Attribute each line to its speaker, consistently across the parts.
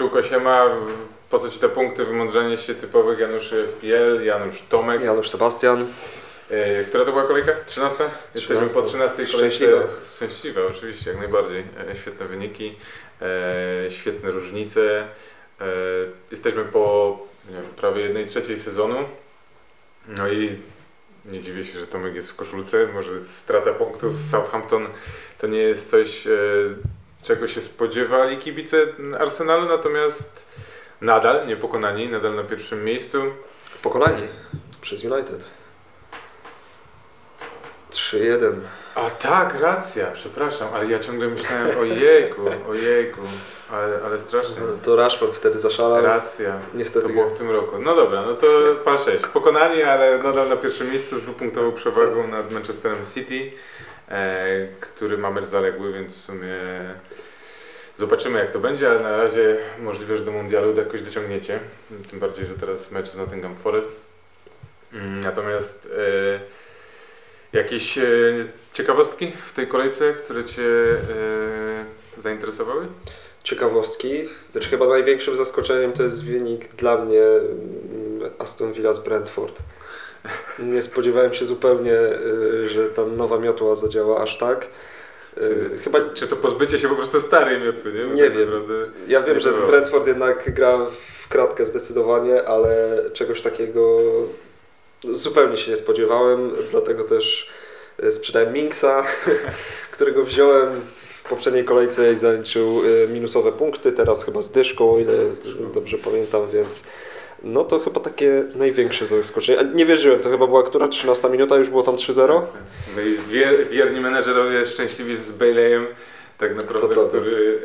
Speaker 1: pszczółko siema, po co Ci te punkty, wymądrzenie się typowych Januszy FPL, Janusz Tomek.
Speaker 2: Janusz Sebastian.
Speaker 1: E, która to była kolejka? 13? Jesteśmy po 13 kolejce.
Speaker 2: Szczęśliwa.
Speaker 1: Szczęśliwe, oczywiście, jak najbardziej. E, świetne wyniki, e, świetne różnice. E, jesteśmy po nie wiem, prawie 1 trzeciej sezonu. No i nie dziwię się, że Tomek jest w koszulce. Może strata punktów z Southampton to nie jest coś, czego się spodziewali kibice Arsenalu, natomiast nadal niepokonani, nadal na pierwszym miejscu.
Speaker 2: Pokonani przez United. 3-1.
Speaker 1: A tak, racja, przepraszam, ale ja ciągle myślałem o jejku, o jejku, ale, ale strasznie.
Speaker 2: To Rashford wtedy zaszalał.
Speaker 1: Racja,
Speaker 2: Niestety
Speaker 1: to było w tym roku. No dobra, no to pan 6. Pokonani, ale nadal na pierwszym miejscu z dwupunktową przewagą nad Manchesterem City, który ma mecz zaległy, więc w sumie zobaczymy jak to będzie, ale na razie możliwe, że do Mundialu jakoś dociągniecie. Tym bardziej, że teraz mecz z Nottingham Forest. Mm, Natomiast e, jakieś e, ciekawostki w tej kolejce, które Cię e, zainteresowały?
Speaker 2: Ciekawostki. Znaczy chyba największym zaskoczeniem to jest wynik dla mnie mm, Aston Villa z Brentford. Nie spodziewałem się zupełnie, y, że ta nowa miotła zadziała aż tak. Y, Chyba
Speaker 1: Czy to pozbycie się po prostu starej miotły, nie? Bo
Speaker 2: Nie
Speaker 1: tak
Speaker 2: wiem. Ja wiem, że. Brentford jednak gra w kratkę zdecydowanie, ale czegoś takiego zupełnie się nie spodziewałem, dlatego też e, sprzedałem Minksa, którego wziąłem w poprzedniej kolejce i zaliczył minusowe punkty, teraz chyba z dyszką, o ile dobrze pamiętam, więc no to chyba takie największe zaskoczenie. Nie wierzyłem, to chyba była która? 13 minuta, już było tam 3-0?
Speaker 1: No i wier, wierni menedżerowie szczęśliwi z Baileyem, tak naprawdę,
Speaker 2: To
Speaker 1: który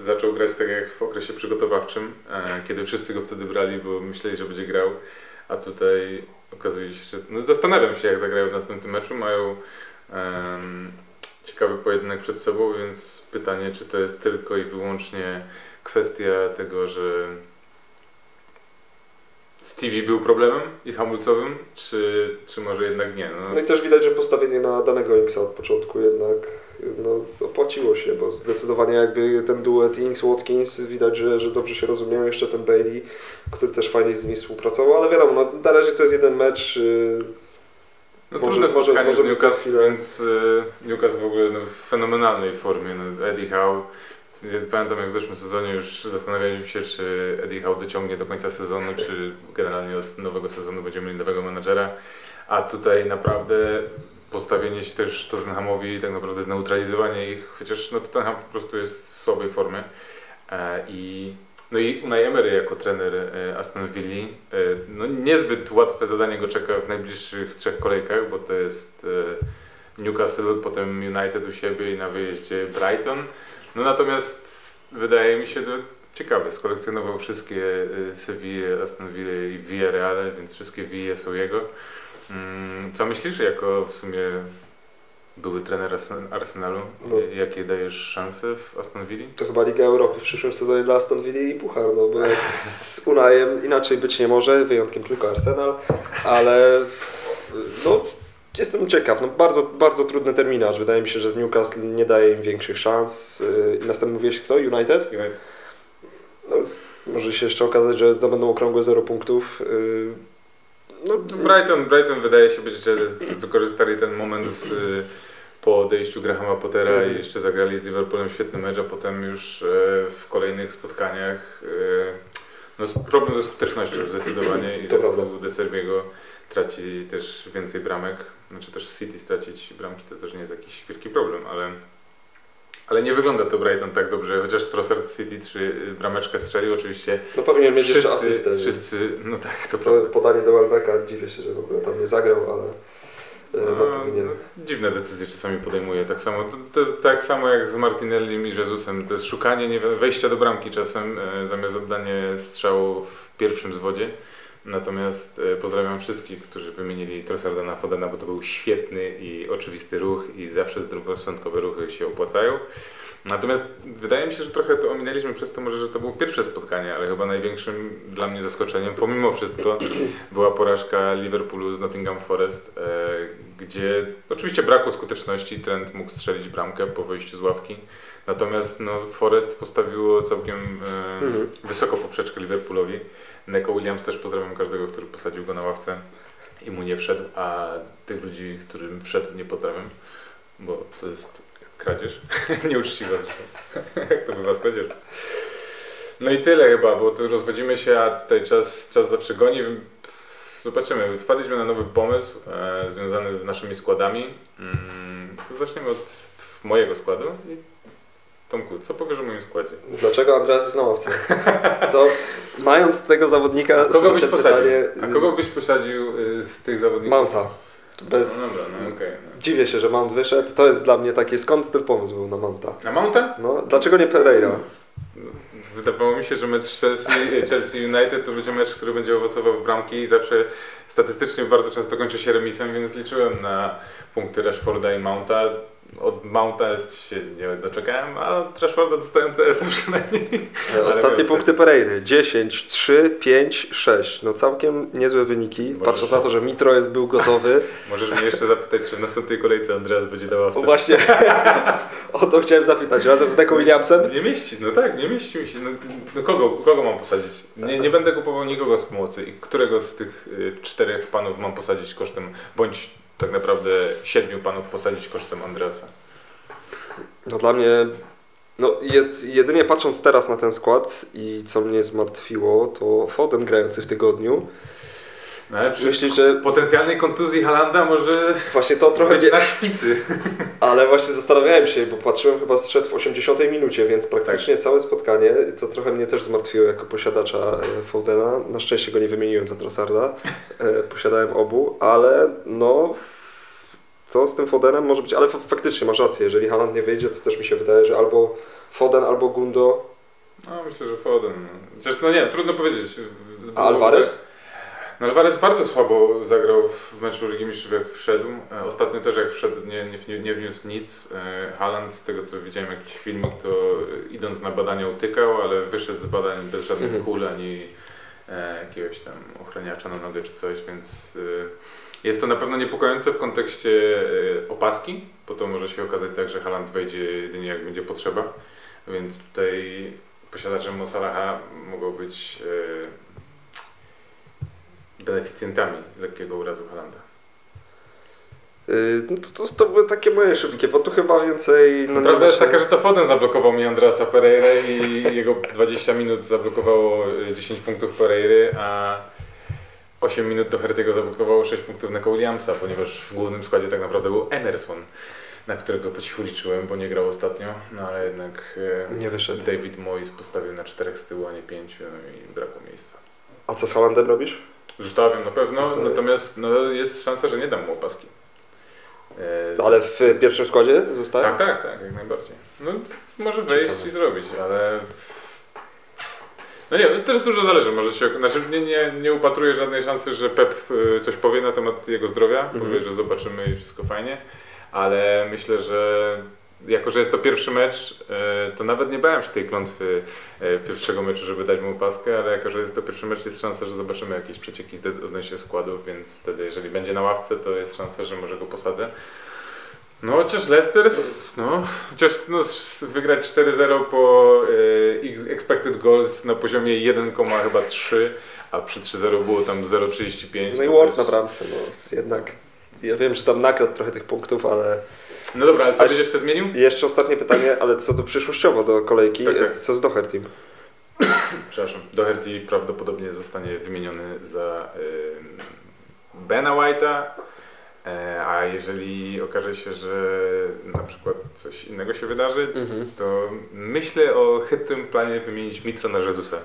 Speaker 1: y, zaczął grać tak jak w okresie przygotowawczym, e, kiedy wszyscy go wtedy brali, bo myśleli, że będzie grał, a tutaj okazuje się, że no zastanawiam się jak zagrają w następnym meczu, mają ciekawy pojedynek przed sobą, więc pytanie, czy to jest tylko i wyłącznie kwestia tego, że Stevie był problemem i hamulcowym, czy, czy może jednak nie? No,
Speaker 2: No i też widać, że postawienie na danego Inksa od początku jednak no, opłaciło się, bo zdecydowanie jakby ten duet Inks-Watkins widać, że, że dobrze się rozumieją. Jeszcze ten Bailey, który też fajnie z nimi współpracował, ale wiadomo, no, na razie to jest jeden mecz. yy,
Speaker 1: No
Speaker 2: Może-
Speaker 1: trudne
Speaker 2: może- może
Speaker 1: z Newcastle, więc y, Newcastle w ogóle no, w fenomenalnej formie. No, Eddie Howe, pamiętam jak w zeszłym sezonie już zastanawialiśmy się, czy Eddie Howe dociągnie do końca sezonu, czy generalnie od nowego sezonu będziemy mieli nowego menadżera. A tutaj naprawdę postawienie się też Tottenhamowi, tak naprawdę zneutralizowanie ich, chociaż no, Tottenham po prostu jest w słabej formie. E, I no i Unai Emery jako trener e, Aston Villa, e, no niezbyt łatwe zadanie go czeka w najbliższych trzech kolejkach, bo to jest Newcastle, potem United u siebie i na wyjeździe Brighton. No natomiast wydaje mi się to ciekawe, skolekcjonował wszystkie e, Sevilla, Aston Villa i Villarreal, więc wszystkie Ville są jego. Mm, Co myślisz jako w sumie były trener Arsen- Arsenalu?
Speaker 2: No.
Speaker 1: Jakie dajesz szanse w Aston Villa?
Speaker 2: To chyba Liga Europy w przyszłym sezonie dla Aston Villa i Puchar, no bo jak z Unajem inaczej być nie może, wyjątkiem tylko Arsenal, ale no jestem ciekaw, no bardzo, bardzo trudny terminarz, wydaje mi się, że z Newcastle nie daje im większych szans. I następny mówiłeś kto? United? No, może się jeszcze okazać, że zdobędą okrągłe 0 punktów. Yy, No,
Speaker 1: Brighton, Brighton wydaje się być, że wykorzystali ten moment z, y, po odejściu Grahama Pottera i jeszcze zagrali z Liverpoolem świetny mecz, a potem już w kolejnych spotkaniach no, problem ze skutecznością zdecydowanie i zespół. De Serbiego traci też więcej bramek, znaczy też City stracić bramki to też nie jest jakiś wielki problem, ale ale nie wygląda to Brighton tak dobrze, chociaż Trossard City trzy brameczkę strzelił oczywiście.
Speaker 2: no powinien mieć jeszcze
Speaker 1: wszyscy,
Speaker 2: asystę. więc
Speaker 1: wszyscy, no tak, to,
Speaker 2: To podanie do Welbecka, dziwię się, że w ogóle tam nie zagrał, ale yy, no,
Speaker 1: No,
Speaker 2: powinien.
Speaker 1: no, dziwne decyzje czasami podejmuje. Tak samo, to, to jest tak samo jak z Martinellim i Jezusem. To jest szukanie nie, wejścia do bramki czasem e, zamiast oddanie strzału w pierwszym zwodzie. Natomiast e, pozdrawiam wszystkich, którzy wymienili Trossarda na Fodena, bo to był świetny i oczywisty ruch i zawsze zdroworozsądkowe ruchy się opłacają. Natomiast wydaje mi się, że trochę to ominęliśmy przez to może, że to było pierwsze spotkanie, ale chyba największym dla mnie zaskoczeniem, pomimo wszystko, była porażka Liverpoolu z Nottingham Forest, e, gdzie oczywiście brakło skuteczności, Trent mógł strzelić bramkę po wyjściu z ławki, Natomiast no, Forest postawiło całkiem e,
Speaker 2: Mhm.
Speaker 1: wysoko poprzeczkę Liverpoolowi. Neko Williams też pozdrawiam każdego, który posadził go na ławce i mu nie wszedł, a tych ludzi, którym wszedł nie pozdrawiam, bo to jest kradzież. Nieuczciwa zresztą. Jak to bywa z kradzieżą. No i tyle chyba, bo tu rozwodzimy się, a tutaj czas, czas zawsze goni. Zobaczymy. Wpadliśmy na nowy pomysł e, związany z naszymi składami. Mm, to zaczniemy od mojego składu. Tomku, co powiesz o moim składzie?
Speaker 2: Dlaczego Andreas jest na ławce? To mając tego zawodnika,
Speaker 1: Kogo byś posadził?
Speaker 2: pytanie,
Speaker 1: A kogo byś posadził y, z tych zawodników?
Speaker 2: Mounta. Bez...
Speaker 1: No dobra, no okej.
Speaker 2: Dziwię się, że Mount wyszedł. To jest dla mnie takie, skąd ten pomysł był na Mounta?
Speaker 1: no. Na Mounta?
Speaker 2: No, dlaczego nie Pereira?
Speaker 1: Wydawało mi się, że mecz Chelsea, Chelsea United to będzie mecz, który będzie owocował w bramki i zawsze statystycznie bardzo często kończy się remisem, więc liczyłem na punkty Rashforda i Mounta. Od Mounta się nie doczekałem, a od Rashforda dostałem CS-a przynajmniej.
Speaker 2: E, Ostatnie punkty Pereiry. 10, 3, 5, 6. No całkiem niezłe wyniki.
Speaker 1: Możesz-
Speaker 2: Patrząc na to, że Mitro jest, był gotowy.
Speaker 1: Możesz mnie jeszcze zapytać, czy w następnej kolejce Andreas będzie
Speaker 2: O
Speaker 1: ławce.
Speaker 2: właśnie, o to chciałem zapytać. Razem z Deką Williamsem?
Speaker 1: Nie mieści, no tak, nie mieści mi się. No, no kogo, kogo mam posadzić? Nie, nie będę kupował nikogo z pomocy. I którego z tych y, czterech panów mam posadzić kosztem, bądź tak naprawdę siedmiu panów posadzić kosztem Andreasa?
Speaker 2: No dla mnie, no jed, jedynie patrząc teraz na ten skład i co mnie zmartwiło, to Foden grający w tygodniu.
Speaker 1: No, ale
Speaker 2: Myślisz, że
Speaker 1: potencjalnej kontuzji Halanda może
Speaker 2: właśnie to trochę
Speaker 1: być
Speaker 2: nie,
Speaker 1: na szpicy.
Speaker 2: ale właśnie zastanawiałem się, bo patrzyłem chyba zszedł w 80 minucie, więc praktycznie całe spotkanie, to trochę mnie też zmartwiło jako posiadacza e, Fodena. Na szczęście go nie wymieniłem za Trossarda, e, posiadałem obu, ale no to z tym Fodenem może być, ale faktycznie masz rację, jeżeli Haaland nie wyjdzie, to też mi się wydaje, że albo Foden, albo Gundo,
Speaker 1: No myślę, że Foden. Chociaż no nie, trudno powiedzieć.
Speaker 2: a Alvarez?
Speaker 1: No Alvarez bardzo słabo zagrał w meczu Ligi Mistrzów jak wszedł. E, Ostatnio też jak wszedł nie, nie, nie, wniósł nic. E, Haaland z tego co widziałem jakiś filmik to idąc na badania utykał, ale wyszedł z badań bez żadnych
Speaker 2: Mhm.
Speaker 1: kul ani e, jakiegoś tam ochraniacza na nogę czy coś, więc jest to na pewno niepokojące w kontekście opaski, bo to może się okazać tak, że Haaland wejdzie jedynie jak będzie potrzeba, więc tutaj posiadaczem Mo Salaha mogą być beneficjentami lekkiego urazu Halanda.
Speaker 2: Yy, No to, to, to były takie moje szybkie, bo tu chyba więcej... No
Speaker 1: Prawda jest
Speaker 2: myślę-
Speaker 1: taka, że to Foden zablokował mi Andrasa Pereira i jego 20 minut zablokowało y, 10 punktów Pereiry, a 8 minut do Hertiego zablokowało 6 punktów Neko Williamsa, ponieważ w głównym składzie tak naprawdę był Emerson, na którego po cichu liczyłem, bo nie grał ostatnio, no ale jednak e,
Speaker 2: Nie wyszedł.
Speaker 1: David Moyes postawił na 4 z tyłu, a nie 5 no i brakło miejsca.
Speaker 2: A co z Holandem robisz?
Speaker 1: Zostawiam na pewno,
Speaker 2: Zostawiam.
Speaker 1: natomiast no, jest szansa, że nie dam mu opaski.
Speaker 2: Ale w pierwszym składzie zostaje?
Speaker 1: Tak, tak, tak, jak najbardziej. No, może wejść
Speaker 2: Ciekawe.
Speaker 1: i zrobić, ale. No nie, też dużo zależy. Może się, znaczy nie, nie, nie upatruję żadnej szansy, że Pep y, coś powie na temat jego zdrowia.
Speaker 2: Mhm.
Speaker 1: Powie, że zobaczymy i wszystko fajnie, ale myślę, że jako, że jest to pierwszy mecz, y, to nawet nie bałem się tej klątwy y, pierwszego meczu, żeby dać mu paskę, ale jako, że jest to pierwszy mecz, jest szansa, że zobaczymy jakieś przecieki odnośnie składów, więc wtedy, jeżeli będzie na ławce, to jest szansa, że może go posadzę. No chociaż Leicester, no, chociaż no, wygrać 4-0 po e, x- expected goals na poziomie 1,3, a przy 3-0 było tam 0,35.
Speaker 2: No i Ward
Speaker 1: też-
Speaker 2: na bramce, no jednak... Ja wiem, że tam nakradł trochę tych punktów, ale...
Speaker 1: No dobra, ale co byś jeszcze zmienił?
Speaker 2: Jeszcze ostatnie pytanie, ale co do przyszłościowo do kolejki,
Speaker 1: Tak, tak.
Speaker 2: co z Doherty?
Speaker 1: Przepraszam, Doherty prawdopodobnie zostanie wymieniony za y, Bena White'a, e, a jeżeli okaże się, że na przykład coś innego się wydarzy, to myślę o chytrym planie wymienić Mitro na Jezusa.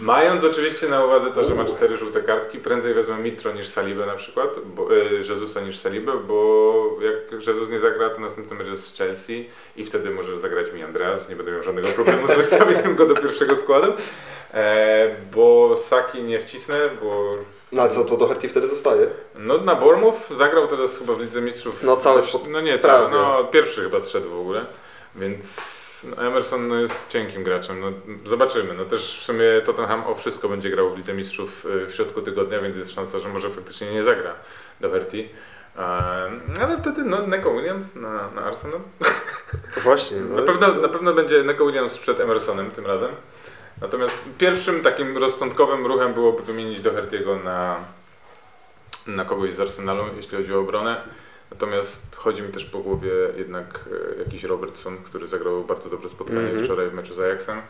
Speaker 1: Mając oczywiście na uwadze to, że ma cztery żółte kartki, prędzej wezmę Mitro niż Salibę na przykład, bo, e, Jezusa niż Salibę, bo jak Jezus nie zagra, to następny mecz jest z Chelsea i wtedy może zagrać mi Andreas, nie będę miał żadnego problemu z wystawieniem go do pierwszego składu, e, bo Saki nie wcisnę, bo
Speaker 2: No a co, to Doherty wtedy zostaje?
Speaker 1: no na Bournemouth zagrał teraz chyba w Lidze Mistrzów.
Speaker 2: No, całe
Speaker 1: Znaczy,
Speaker 2: spot-
Speaker 1: No nie
Speaker 2: prawie.
Speaker 1: no pierwszy chyba zszedł w ogóle, więc no, Emerson no, jest cienkim graczem. No, zobaczymy. No też w sumie Tottenham o wszystko będzie grał w Lidze Mistrzów y, w środku tygodnia, więc jest szansa, że może faktycznie nie zagra Doherty. ale wtedy no, Neko Williams na, na Arsenal.
Speaker 2: Właśnie. No,
Speaker 1: na, pewno, na pewno będzie Neko Williams przed Emersonem tym razem. Natomiast pierwszym takim rozsądkowym ruchem byłoby wymienić Doherty'ego na, na kogoś z Arsenalu, jeśli chodzi o obronę. Natomiast chodzi mi też po głowie jednak e, jakiś Robertson, który zagrał bardzo dobre spotkanie mm -hmm. wczoraj w meczu z Ajaxem,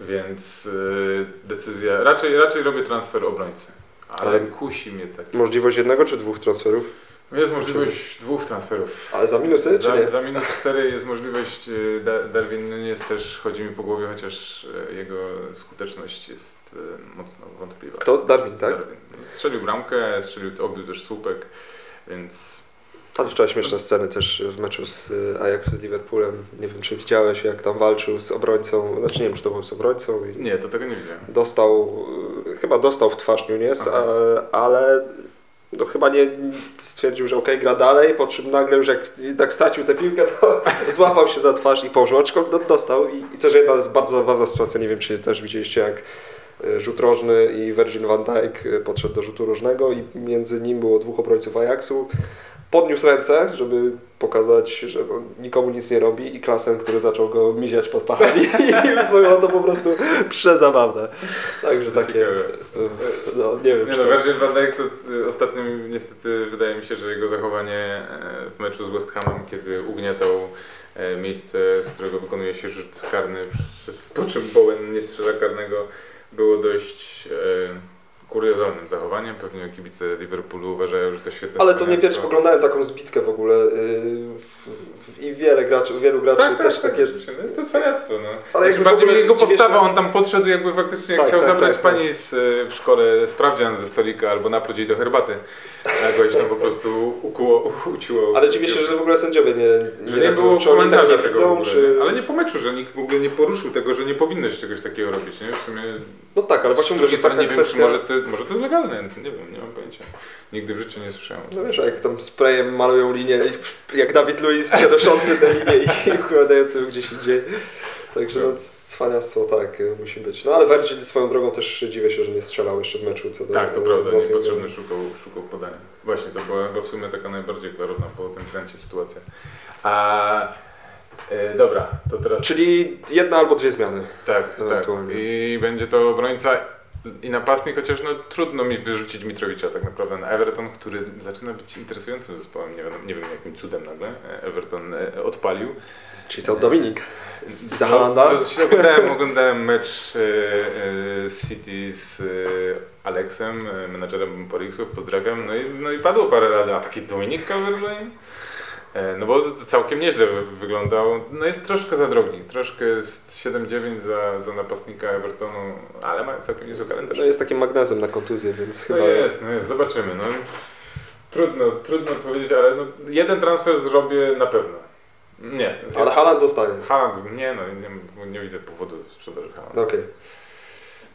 Speaker 1: więc y, decyzja, raczej, raczej robię transfer obrońcy, ale, ale kusi mnie tak.
Speaker 2: Możliwość jednego czy dwóch transferów?
Speaker 1: Jest możliwość dwóch transferów.
Speaker 2: Ale za minusy,
Speaker 1: za,
Speaker 2: czy nie?
Speaker 1: Za minus 4 jest możliwość, y, Darwin jest też, chodzi mi po głowie, chociaż jego skuteczność jest mocno wątpliwa.
Speaker 2: Kto? Darwin, tak? Darwin.
Speaker 1: Strzelił bramkę, strzelił, obił też słupek, więc
Speaker 2: ale wczoraj śmieszne sceny też w meczu z y, Ajaxu z Liverpoolem. Nie wiem, czy widziałeś, jak tam walczył z obrońcą. Znaczy nie wiem, czy to był z obrońcą.
Speaker 1: Nie, to tego nie widziałem.
Speaker 2: Dostał, y, chyba dostał w twarz Nunes, a, ale no, chyba nie stwierdził, że ok, gra dalej, po czym nagle już jak tak stracił tę piłkę, to złapał się za twarz i położył. Aczkolwiek dostał i, i też jedna jest bardzo zabawna sytuacja, nie wiem, czy też widzieliście, jak y, rzut rożny i Virgin van Dijk podszedł do rzutu rożnego i między nim było dwóch obrońców Ajaxu podniósł ręce, żeby pokazać, że no, nikomu nic nie robi i klasen, który zaczął go miziać pod pachami i było to po prostu przezabawne. Także to takie, no nie wiem.
Speaker 1: Nie no, Virgil van Dijk to y, ostatnio niestety wydaje mi się, że jego zachowanie e, w meczu z West Hamem, kiedy ugniatał e, miejsce, z którego wykonuje się rzut karny, po czym Bowen nie strzela karnego, było dość e, kuriozalnym zachowaniem. Pewnie kibice Liverpoolu uważają, że to świetne
Speaker 2: Ale to nie pierwszy, oglądałem taką zbitkę w ogóle yy, i wiele graczy, wielu graczy
Speaker 1: tak,
Speaker 2: też
Speaker 1: tak,
Speaker 2: takie...
Speaker 1: Tak, jest to cwaniactwo, no. Ale znaczy, bardziej jego postawa, on tam podszedł jakby faktycznie tak, chciał tak, zabrać tak, pani z, w szkole sprawdzian ze stolika albo napluć jej do herbaty. Jakoś tam po prostu ukuło, uciło.
Speaker 2: Ale dziwię się, że w ogóle sędziowie nie,
Speaker 1: nie, że nie było komentarza tego widzą, czy... Ale nie po meczu, że nikt w ogóle nie poruszył tego, że nie powinno się czegoś takiego robić, nie? W sumie...
Speaker 2: No tak, ale właśnie mówię, że taka
Speaker 1: nie
Speaker 2: kwestia...
Speaker 1: Wiem, może, to, może to jest legalne, nie wiem, nie mam pojęcia. Nigdy w życiu nie słyszałem.
Speaker 2: No wiesz, jak tam sprayem malują linię, jak Dawid Luiz przenoszący tę linię i układający ją gdzieś indziej. Także no, cwaniactwo tak musi być. No ale Virgil swoją drogą też dziwię się, że nie strzelał jeszcze w meczu. Co do,
Speaker 1: tak, to prawda, niepotrzebny szukał, szukał podania. Właśnie, to była, była w sumie taka najbardziej klarowna po tym kręcie sytuacja. A e, dobra, to teraz...
Speaker 2: Czyli jedna albo dwie zmiany.
Speaker 1: Tak, tak. I będzie to obrońca i napastnik, chociaż no, trudno mi wyrzucić Mitrowicza tak naprawdę na Everton, który zaczyna być interesującym zespołem. Nie wiem, nie wiem jakim cudem nagle Everton e, odpalił.
Speaker 2: Czyli co, Dominik? Za Halanda?
Speaker 1: No, oglądałem, oglądałem mecz e, e, City z Alexem, menadżerem Porixów, pozdrawiam. No i, no i padło parę razy, a taki Dominik Calvert-Lewin? E, no bo całkiem nieźle wyglądał. No jest troszkę za drogi. Troszkę jest 7-9 za, za napastnika Evertonu, ale ma całkiem niezły kalendarz.
Speaker 2: No jest takim magnesem na kontuzję, więc
Speaker 1: no
Speaker 2: chyba...
Speaker 1: jest, no jest, zobaczymy. No, trudno, trudno powiedzieć, ale no, jeden transfer zrobię na pewno. Nie.
Speaker 2: Ale Haaland zostaje.
Speaker 1: Haaland, nie no, nie, nie widzę powodu sprzedaży Haaland.
Speaker 2: Okej. Okay.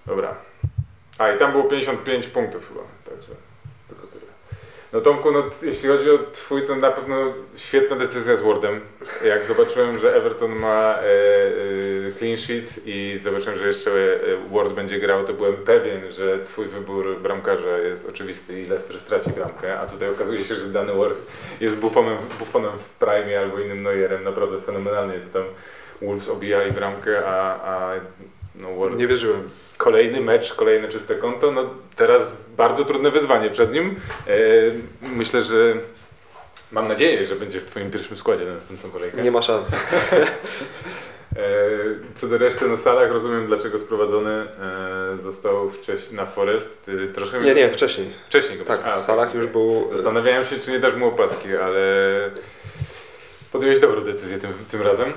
Speaker 1: Dobra. A i tam było 55 punktów chyba, także... No Tomku, no, jeśli chodzi o twój, to na pewno świetna decyzja z Wardem. Jak zobaczyłem, że Everton ma e, e, clean sheet i zobaczyłem, że jeszcze e, Ward będzie grał, to byłem pewien, że twój wybór bramkarza jest oczywisty i Leicester straci bramkę, a tutaj okazuje się, że dany Ward jest buffonem, buffonem w prime albo innym Neuerem, naprawdę fenomenalnie. Tam Wolves obijali bramkę, a, a no Ward...
Speaker 2: Nie wierzyłem
Speaker 1: kolejny mecz, kolejne czyste konto. No teraz bardzo trudne wyzwanie przed nim. E, myślę, że mam nadzieję, że będzie w Twoim pierwszym składzie na następną kolejkę.
Speaker 2: Nie ma szans.
Speaker 1: E, co do reszty, no Salah rozumiem dlaczego sprowadzony e, został wcześniej na Forest.
Speaker 2: Troszkę nie, nie, wcześniej.
Speaker 1: Wcześniej go
Speaker 2: Tak, A, Salah okay. już był...
Speaker 1: Zastanawiałem się, czy nie dasz mu opaski, ale podjąłeś dobrą decyzję tym, tym razem.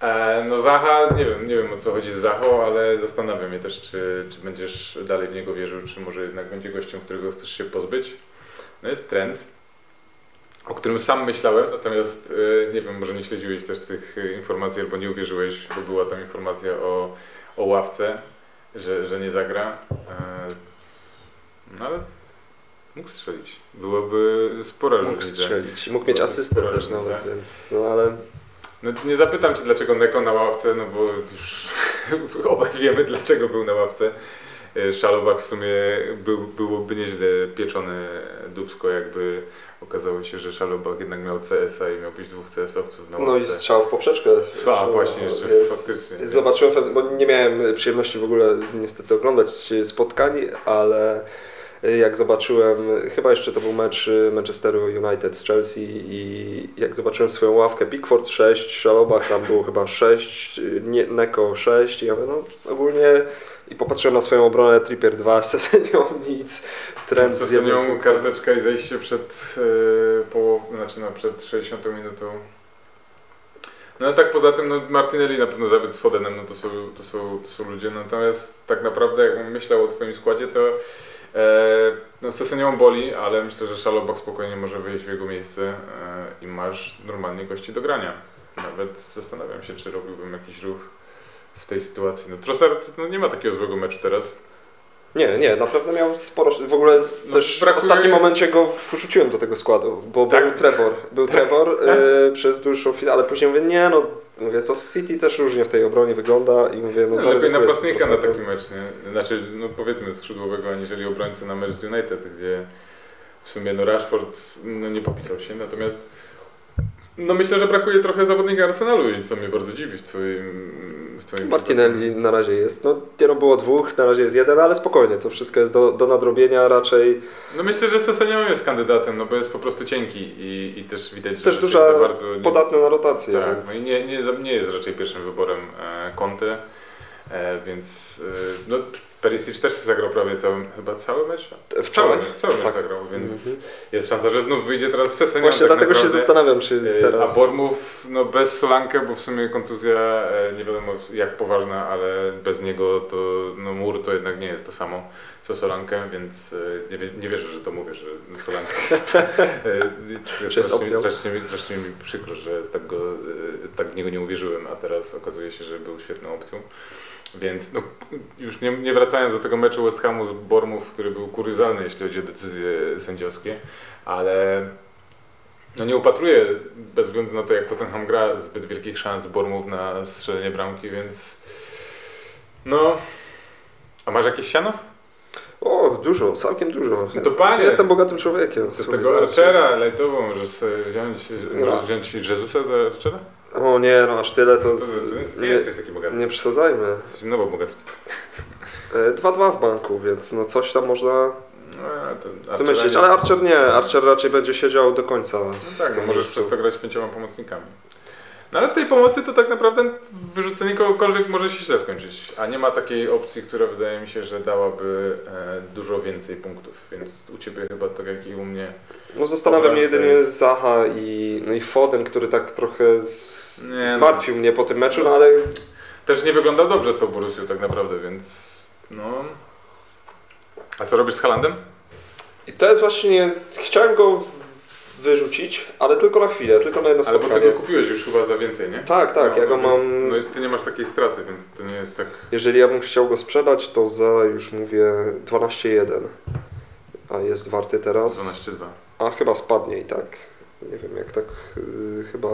Speaker 1: E, no Zaha, nie wiem, nie wiem o co chodzi z Zachą, ale zastanawiam się też, czy, czy będziesz dalej w niego wierzył, czy może jednak będzie gościem, którego chcesz się pozbyć. No jest trend, o którym sam myślałem, natomiast e, nie wiem, może nie śledziłeś też tych informacji albo nie uwierzyłeś, bo była tam informacja o, o ławce, że, że nie zagra. E, no ale mógł strzelić. Byłoby spora różnica.
Speaker 2: Mógł strzelić. Mógł mieć asystę też nawet, więc no ale...
Speaker 1: No, nie zapytam Cię, dlaczego Neko na ławce, no bo już obaj wiemy, dlaczego był na ławce. e, Szalobak w sumie był, byłoby nieźle pieczone dubsko, jakby okazało się, że Szalobak jednak miał CS-a i miał być dwóch CS-owców na
Speaker 2: No i
Speaker 1: ławce.
Speaker 2: strzał w poprzeczkę.
Speaker 1: A, właśnie, jeszcze
Speaker 2: Więc
Speaker 1: faktycznie.
Speaker 2: Zobaczyłem, bo nie miałem przyjemności w ogóle niestety oglądać spotkań, ale jak zobaczyłem, chyba jeszcze to był mecz Manchesteru United z Chelsea i jak zobaczyłem swoją ławkę, Pickford 6, Szalobach tam było chyba 6, nie, Neko 6 i ja mówię, no ogólnie i popatrzyłem na swoją obronę, Trippier 2, Sesenią nic, trend z jednym
Speaker 1: nią
Speaker 2: punktem.
Speaker 1: karteczka i zejście przed e, połow, znaczy no, przed 60 minutą. No a tak poza tym, no Martinelli na pewno zawiódł z Fodenem, no to są, to, są, to są ludzie, natomiast tak naprawdę jakbym myślał o Twoim składzie, to e, no Sesenią boli, ale myślę, że Szalobak spokojnie może wyjść w jego miejsce e, i masz normalnie gości do grania. Nawet zastanawiam się, czy robiłbym jakiś ruch w tej sytuacji. No Trossard no, nie ma takiego złego meczu teraz.
Speaker 2: Nie, nie, naprawdę miał sporo. W ogóle
Speaker 1: No,
Speaker 2: też
Speaker 1: brakuje-
Speaker 2: w ostatnim momencie go wrzuciłem do tego składu, bo
Speaker 1: Tak?
Speaker 2: był Trevor. Był Trevor
Speaker 1: Tak?
Speaker 2: y, przez dłuższą chwilę, ale później mówię, nie no, mówię, to City też różnie w tej obronie wygląda i mówię, no,
Speaker 1: No, lepiej napastnika na taki mecz, nie? Znaczy, no powiedzmy skrzydłowego, aniżeli obrońcę na mecz z United, gdzie w sumie no Rashford no, nie popisał się, natomiast no myślę, że brakuje trochę zawodnika Arsenalu i co mnie bardzo dziwi w twoim, w twoim
Speaker 2: Martinelli na razie jest, no nie no było dwóch, na razie jest jeden, ale spokojnie, to wszystko jest do, do nadrobienia raczej.
Speaker 1: No myślę, że Sesenion jest kandydatem, no bo jest po prostu cienki i, i też widać, że
Speaker 2: Też duża,
Speaker 1: za bardzo nie,
Speaker 2: Podatny na rotację,
Speaker 1: Tak,
Speaker 2: więc...
Speaker 1: no i nie, nie, nie jest raczej pierwszym wyborem e, Conte, e, więc e, no, Perisic też zagrał prawie cały, chyba cały mecz?
Speaker 2: Wczoraj.
Speaker 1: Cały, mecz- cały mecz
Speaker 2: Tak.
Speaker 1: zagrał, więc
Speaker 2: Mhm.
Speaker 1: jest szansa, że znów wyjdzie teraz Sesenion.
Speaker 2: Właśnie
Speaker 1: tak
Speaker 2: dlatego się
Speaker 1: naprawdę.
Speaker 2: zastanawiam, czy
Speaker 1: E,
Speaker 2: teraz...
Speaker 1: A Bormów no bez Solankę, bo w sumie kontuzja e, nie wiadomo jak poważna, ale bez niego to no, mur to jednak nie jest to samo co Solankę, więc e, nie, nie wierzę, że to mówię, że Solanka jest, e,
Speaker 2: jest
Speaker 1: strasznie, strasznie, mi- strasznie mi przykro, że tak, go, tak w niego nie uwierzyłem, a teraz okazuje się, że był świetną opcją. Więc no, już nie, nie wracając do tego meczu West Hamu z Bormów, który był kuriozalny, jeśli chodzi o decyzje sędziowskie, ale no nie upatruję, bez względu na to jak Tottenham gra, zbyt wielkich szans Bormów na strzelenie bramki, więc no... A masz jakieś siano?
Speaker 2: O, dużo, całkiem dużo.
Speaker 1: No to panie.
Speaker 2: Jestem bogatym człowiekiem.
Speaker 1: Do tego Archera lajtowo możesz wziąć,
Speaker 2: No.
Speaker 1: możesz wziąć Jezusa za Archera?
Speaker 2: O nie, no aż tyle to...
Speaker 1: Nie,
Speaker 2: nie,
Speaker 1: jesteś taki bogaty.
Speaker 2: nie przesadzajmy.
Speaker 1: Jesteś nowo bogacki.
Speaker 2: E, 2-2 w banku, więc no coś tam można
Speaker 1: No,
Speaker 2: wymyślić,
Speaker 1: nie-
Speaker 2: ale Archer nie, Archer raczej będzie siedział do końca.
Speaker 1: No tak, no możesz przez to grać pięcioma pomocnikami. No ale w tej pomocy to tak naprawdę wyrzucenie kogokolwiek może się źle skończyć, a nie ma takiej opcji, która wydaje mi się, że dałaby e, dużo więcej punktów, więc u Ciebie chyba tak jak i u mnie.
Speaker 2: No zastanawia mnie jedynie
Speaker 1: jest-
Speaker 2: Zaha i, no i Foden, który tak trochę
Speaker 1: Nie,
Speaker 2: zmartwił mnie po tym meczu, no ale
Speaker 1: Też nie wyglądał dobrze z tą Borussią tak naprawdę, więc no... A co robisz z Halandem?
Speaker 2: i to jest właśnie, chciałem go wyrzucić, ale tylko na chwilę, tylko na jedno
Speaker 1: Ale bo Ty
Speaker 2: spotkanie.
Speaker 1: go kupiłeś już chyba za więcej, nie?
Speaker 2: Tak, tak,
Speaker 1: no,
Speaker 2: ja go
Speaker 1: więc-
Speaker 2: mam,
Speaker 1: No i Ty nie masz takiej straty, więc to nie jest tak...
Speaker 2: jeżeli ja bym chciał go sprzedać, to za, już mówię, 12,1. A jest warty teraz.
Speaker 1: 12-2.
Speaker 2: A chyba spadnie i tak. Nie wiem, jak tak y, chyba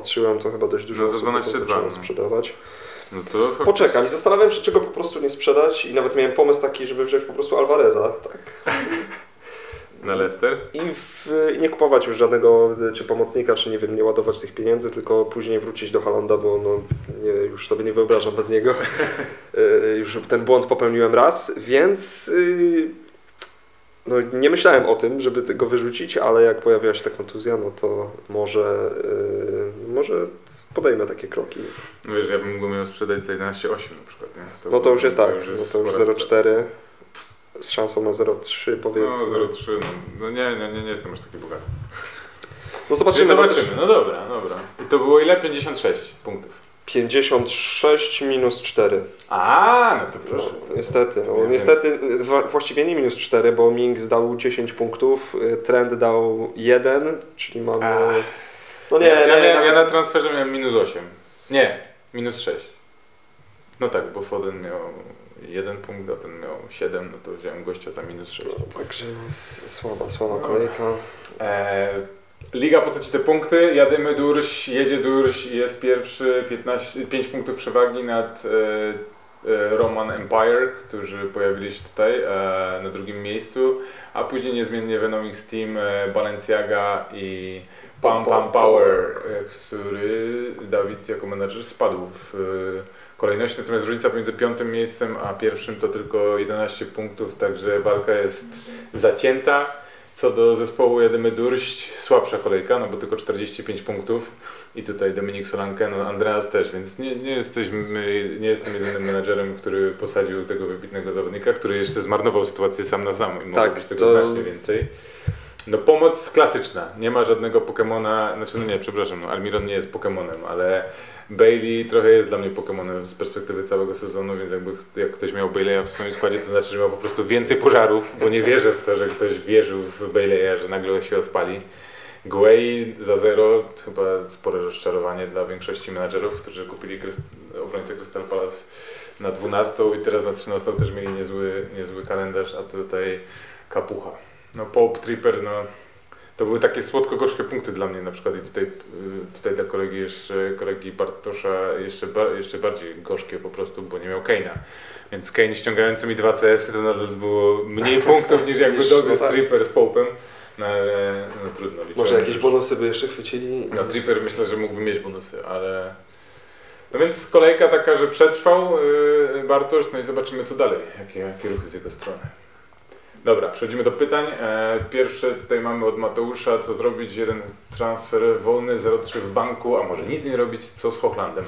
Speaker 2: patrzyłem, to chyba dość dużo
Speaker 1: No,
Speaker 2: osób go
Speaker 1: 12,2,
Speaker 2: zaczęło
Speaker 1: no.
Speaker 2: sprzedawać.
Speaker 1: No to
Speaker 2: Poczekam i zastanawiam się, czego po prostu nie sprzedać i nawet miałem pomysł taki, żeby wziąć po prostu Alvareza tak.
Speaker 1: Na Leicester?
Speaker 2: I, w, i nie kupować już żadnego y, czy pomocnika, czy nie wiem, nie ładować tych pieniędzy, tylko później wrócić do Halanda, bo no, nie, już sobie nie wyobrażam bez niego. Y, już ten błąd popełniłem raz, więc y, no, nie myślałem o tym, żeby tego wyrzucić, ale jak pojawiła się ta kontuzja, no to może, y, może podejmę takie kroki.
Speaker 1: No wiesz, ja bym go miał sprzedać za 11,8 na przykład, nie?
Speaker 2: No to już jest tak, no to już
Speaker 1: strata.
Speaker 2: 0,4 z szansą na 0,3 powiedzmy.
Speaker 1: No 0,3, no, no nie, nie, nie, nie jestem aż taki bogaty.
Speaker 2: No zobaczymy. No
Speaker 1: zobaczymy. no dobra, dobra. I to było ile? 56 punktów.
Speaker 2: 56 minus 4.
Speaker 1: A, no to proszę.
Speaker 2: No, niestety, no,
Speaker 1: Nie,
Speaker 2: niestety właściwie nie minus 4, bo Minks dał 10 punktów, y, Trend dał 1, czyli mamy...
Speaker 1: Ach.
Speaker 2: No nie,
Speaker 1: ja,
Speaker 2: nie,
Speaker 1: ja, miałem,
Speaker 2: nawet-
Speaker 1: ja na transferze miałem minus 8. Nie, minus 6. No tak, bo Foden miał jeden punkt, a ten miał 7, no to wziąłem gościa za minus 6.
Speaker 2: No, Także s- słaba, słaba
Speaker 1: Dobra.
Speaker 2: kolejka.
Speaker 1: E, Liga po co ci te punkty? Jadymy Durś, jedzie Durś i jest pierwszy, 15, 5 punktów przewagi nad e, e, Roman Empire, którzy pojawili się tutaj e, na drugim miejscu, a później niezmiennie Venom X Team, e, Balenciaga i Pam Pam Power, e, który Dawid jako menadżer spadł w e, kolejności, natomiast różnica pomiędzy piątym miejscem a pierwszym to tylko 11 punktów, także walka jest zacięta. Co do zespołu Jedymy Durść, słabsza kolejka, no bo tylko 45 punktów i tutaj Dominik Solanke, no Andreas też, więc nie, nie, jesteśmy, nie jestem jedynym menadżerem, który posadził tego wybitnego zawodnika, który jeszcze zmarnował sytuację sam na sam i
Speaker 2: Tak,
Speaker 1: być tego
Speaker 2: to-
Speaker 1: znacznie więcej. No pomoc klasyczna, nie ma żadnego Pokemona, znaczy no nie, przepraszam, no Almiron nie jest Pokemonem, ale Bailey trochę jest dla mnie Pokemonem z perspektywy całego sezonu, więc jakby jak ktoś miał Baileya w swoim składzie, to znaczy, że miał po prostu więcej pożarów, bo nie wierzę w to, że ktoś wierzył w Baileya, że nagle się odpali. Gwei za zero, chyba spore rozczarowanie dla większości menadżerów, którzy kupili obrońcę Crystal Palace na 12 i teraz na 13 też mieli niezły, niezły kalendarz, a tutaj kapucha. No Pope Tripper, no to były takie słodko-gorzkie punkty dla mnie na przykład i tutaj, y, tutaj dla kolegi jeszcze, kolegi Bartosza jeszcze, jeszcze bardziej gorzkie po prostu, bo nie miał Kane'a. Więc Kane ściągający mi dwa CS-y to nadal było mniej punktów niż jakby
Speaker 2: no tak.
Speaker 1: Tripper z Pope'em. No ale no, trudno. liczyłem,
Speaker 2: Może jakieś
Speaker 1: że-
Speaker 2: bonusy by jeszcze chwycili?
Speaker 1: no Tripper myślę, że mógłby mieć bonusy, ale... No więc kolejka taka, że przetrwał yy, Bartosz, no i zobaczymy co dalej, jakie, jakie ruchy z jego strony. Dobra, przechodzimy do pytań. E, Pierwsze tutaj mamy od Mateusza, co zrobić, jeden transfer wolny, 0,3 w banku, a może nic nie robić, co z Hochlandem?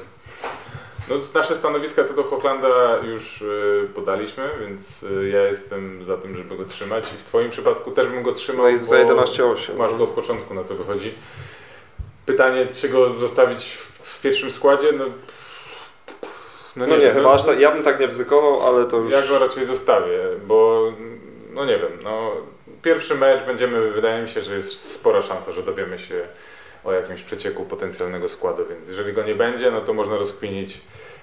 Speaker 1: No, nasze stanowiska co do Hochlanda już y, podaliśmy, więc y, ja jestem za tym, żeby go trzymać i w Twoim przypadku też bym go trzymał.
Speaker 2: No jest za
Speaker 1: bo
Speaker 2: 11,8.
Speaker 1: Masz go od początku, na to wychodzi. Pytanie, czy go zostawić w, pierwszym składzie? No,
Speaker 2: No nie,
Speaker 1: wiem,
Speaker 2: chyba aż tak, ja bym tak nie ryzykował, ale to już...
Speaker 1: Ja go raczej zostawię, bo no nie wiem, no pierwszy mecz będziemy, wydaje mi się, że jest spora szansa, że dowiemy się o jakimś przecieku potencjalnego składu, więc jeżeli go nie będzie, no to można rozkminić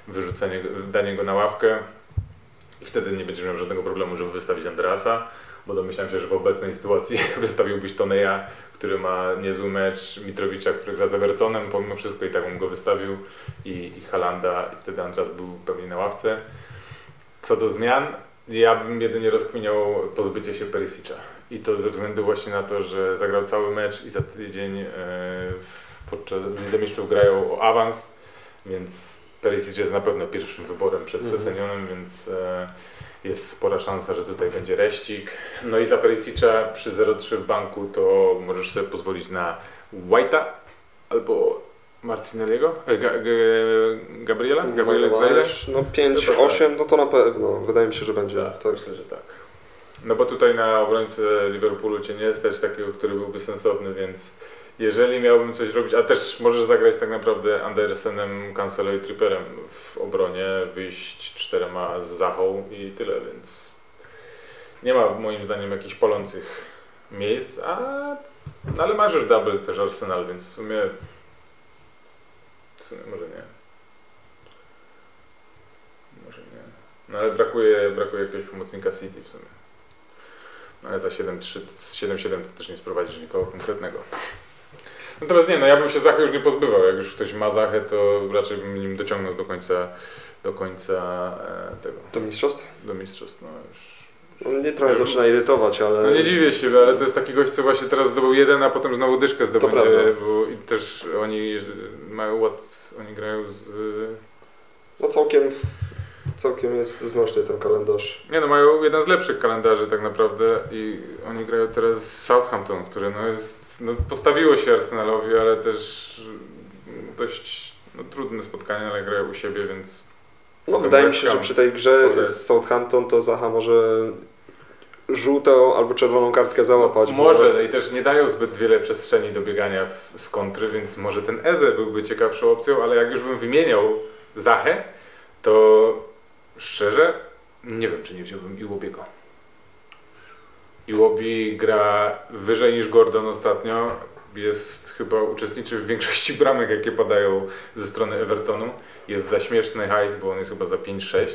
Speaker 1: wyrzucenie, danie go na ławkę i wtedy nie będziesz miał żadnego problemu, żeby wystawić Andreasa, bo domyślam się, że w obecnej sytuacji wystawiłbyś Toneja, który ma niezły mecz, Mitrowicza, który gra z Evertonem, pomimo wszystko i tak bym go wystawił i, i Halanda i wtedy Andreas był pewnie na ławce. Co do zmian, ja bym jedynie rozkminiał pozbycie się Perisicza. I to ze względu właśnie na to, że zagrał cały mecz i za tydzień e, podczas Lidze Mistrzów grają o awans, więc Perisic jest na pewno pierwszym wyborem przed
Speaker 2: Mhm.
Speaker 1: Sesenionem, więc e, jest spora szansa, że tutaj będzie reścik. No i za Perisicza przy 0,3 w banku to możesz sobie pozwolić na White'a albo Martinelliego, e, Ga, Ga, Gabriela, Gabriela
Speaker 2: no,
Speaker 1: Zajle.
Speaker 2: no 5,
Speaker 1: Chyba tak.
Speaker 2: 8, no to na pewno. Wydaje mi się, że będzie.
Speaker 1: Tak,
Speaker 2: Tak.
Speaker 1: myślę, że tak. No bo tutaj na obrońcę Liverpoolu cię nie stać takiego, który byłby sensowny, więc jeżeli miałbym coś robić, a też możesz zagrać tak naprawdę Andersenem, Cancelo i Tripperem w obronie, wyjść czterema z Zachą i tyle, więc nie ma moim zdaniem jakichś palących miejsc, a no ale masz już double też Arsenal, więc w sumie w sumie może nie. Może nie. No ale brakuje, brakuje jakiegoś pomocnika City w sumie. No ale za 7-3, z 7-7 to też nie sprowadzisz nikogo konkretnego. Natomiast nie, no ja bym się Zachy już nie pozbywał. Jak już ktoś ma Zachę, to raczej bym nim dociągnął do końca, do końca e, tego,
Speaker 2: Do mistrzostw?
Speaker 1: do mistrzostw. No, już.
Speaker 2: No, mnie trochę zaczyna irytować, ale.
Speaker 1: no nie dziwię się, ale to jest taki gość, co właśnie teraz zdobył jeden, a potem znowu dyszkę zdobędzie,
Speaker 2: prawda.
Speaker 1: bo i też oni mają ład, oni grają z...
Speaker 2: No całkiem. Całkiem jest znośny ten kalendarz.
Speaker 1: Nie no, mają jeden z lepszych kalendarzy tak naprawdę i oni grają teraz z Southampton, które no jest, no postawiło się Arsenalowi, ale też mm, dość no, trudne spotkanie, ale grają u siebie, więc
Speaker 2: No wydaje mi się, że przy tej grze z Southampton to Zaha może żółtą albo czerwoną kartkę załapać. bo-
Speaker 1: może i też nie dają zbyt wiele przestrzeni do biegania w, z kontry, więc może ten Eze byłby ciekawszą opcją, ale jak już bym wymieniał Zachę, to szczerze nie wiem, czy nie wziąłbym Iłobiego. Iłobi gra wyżej niż Gordon ostatnio. Jest chyba uczestniczy w większości bramek, jakie padają ze strony Evertonu. Jest za śmieszny hajs, bo on jest chyba za 5-6.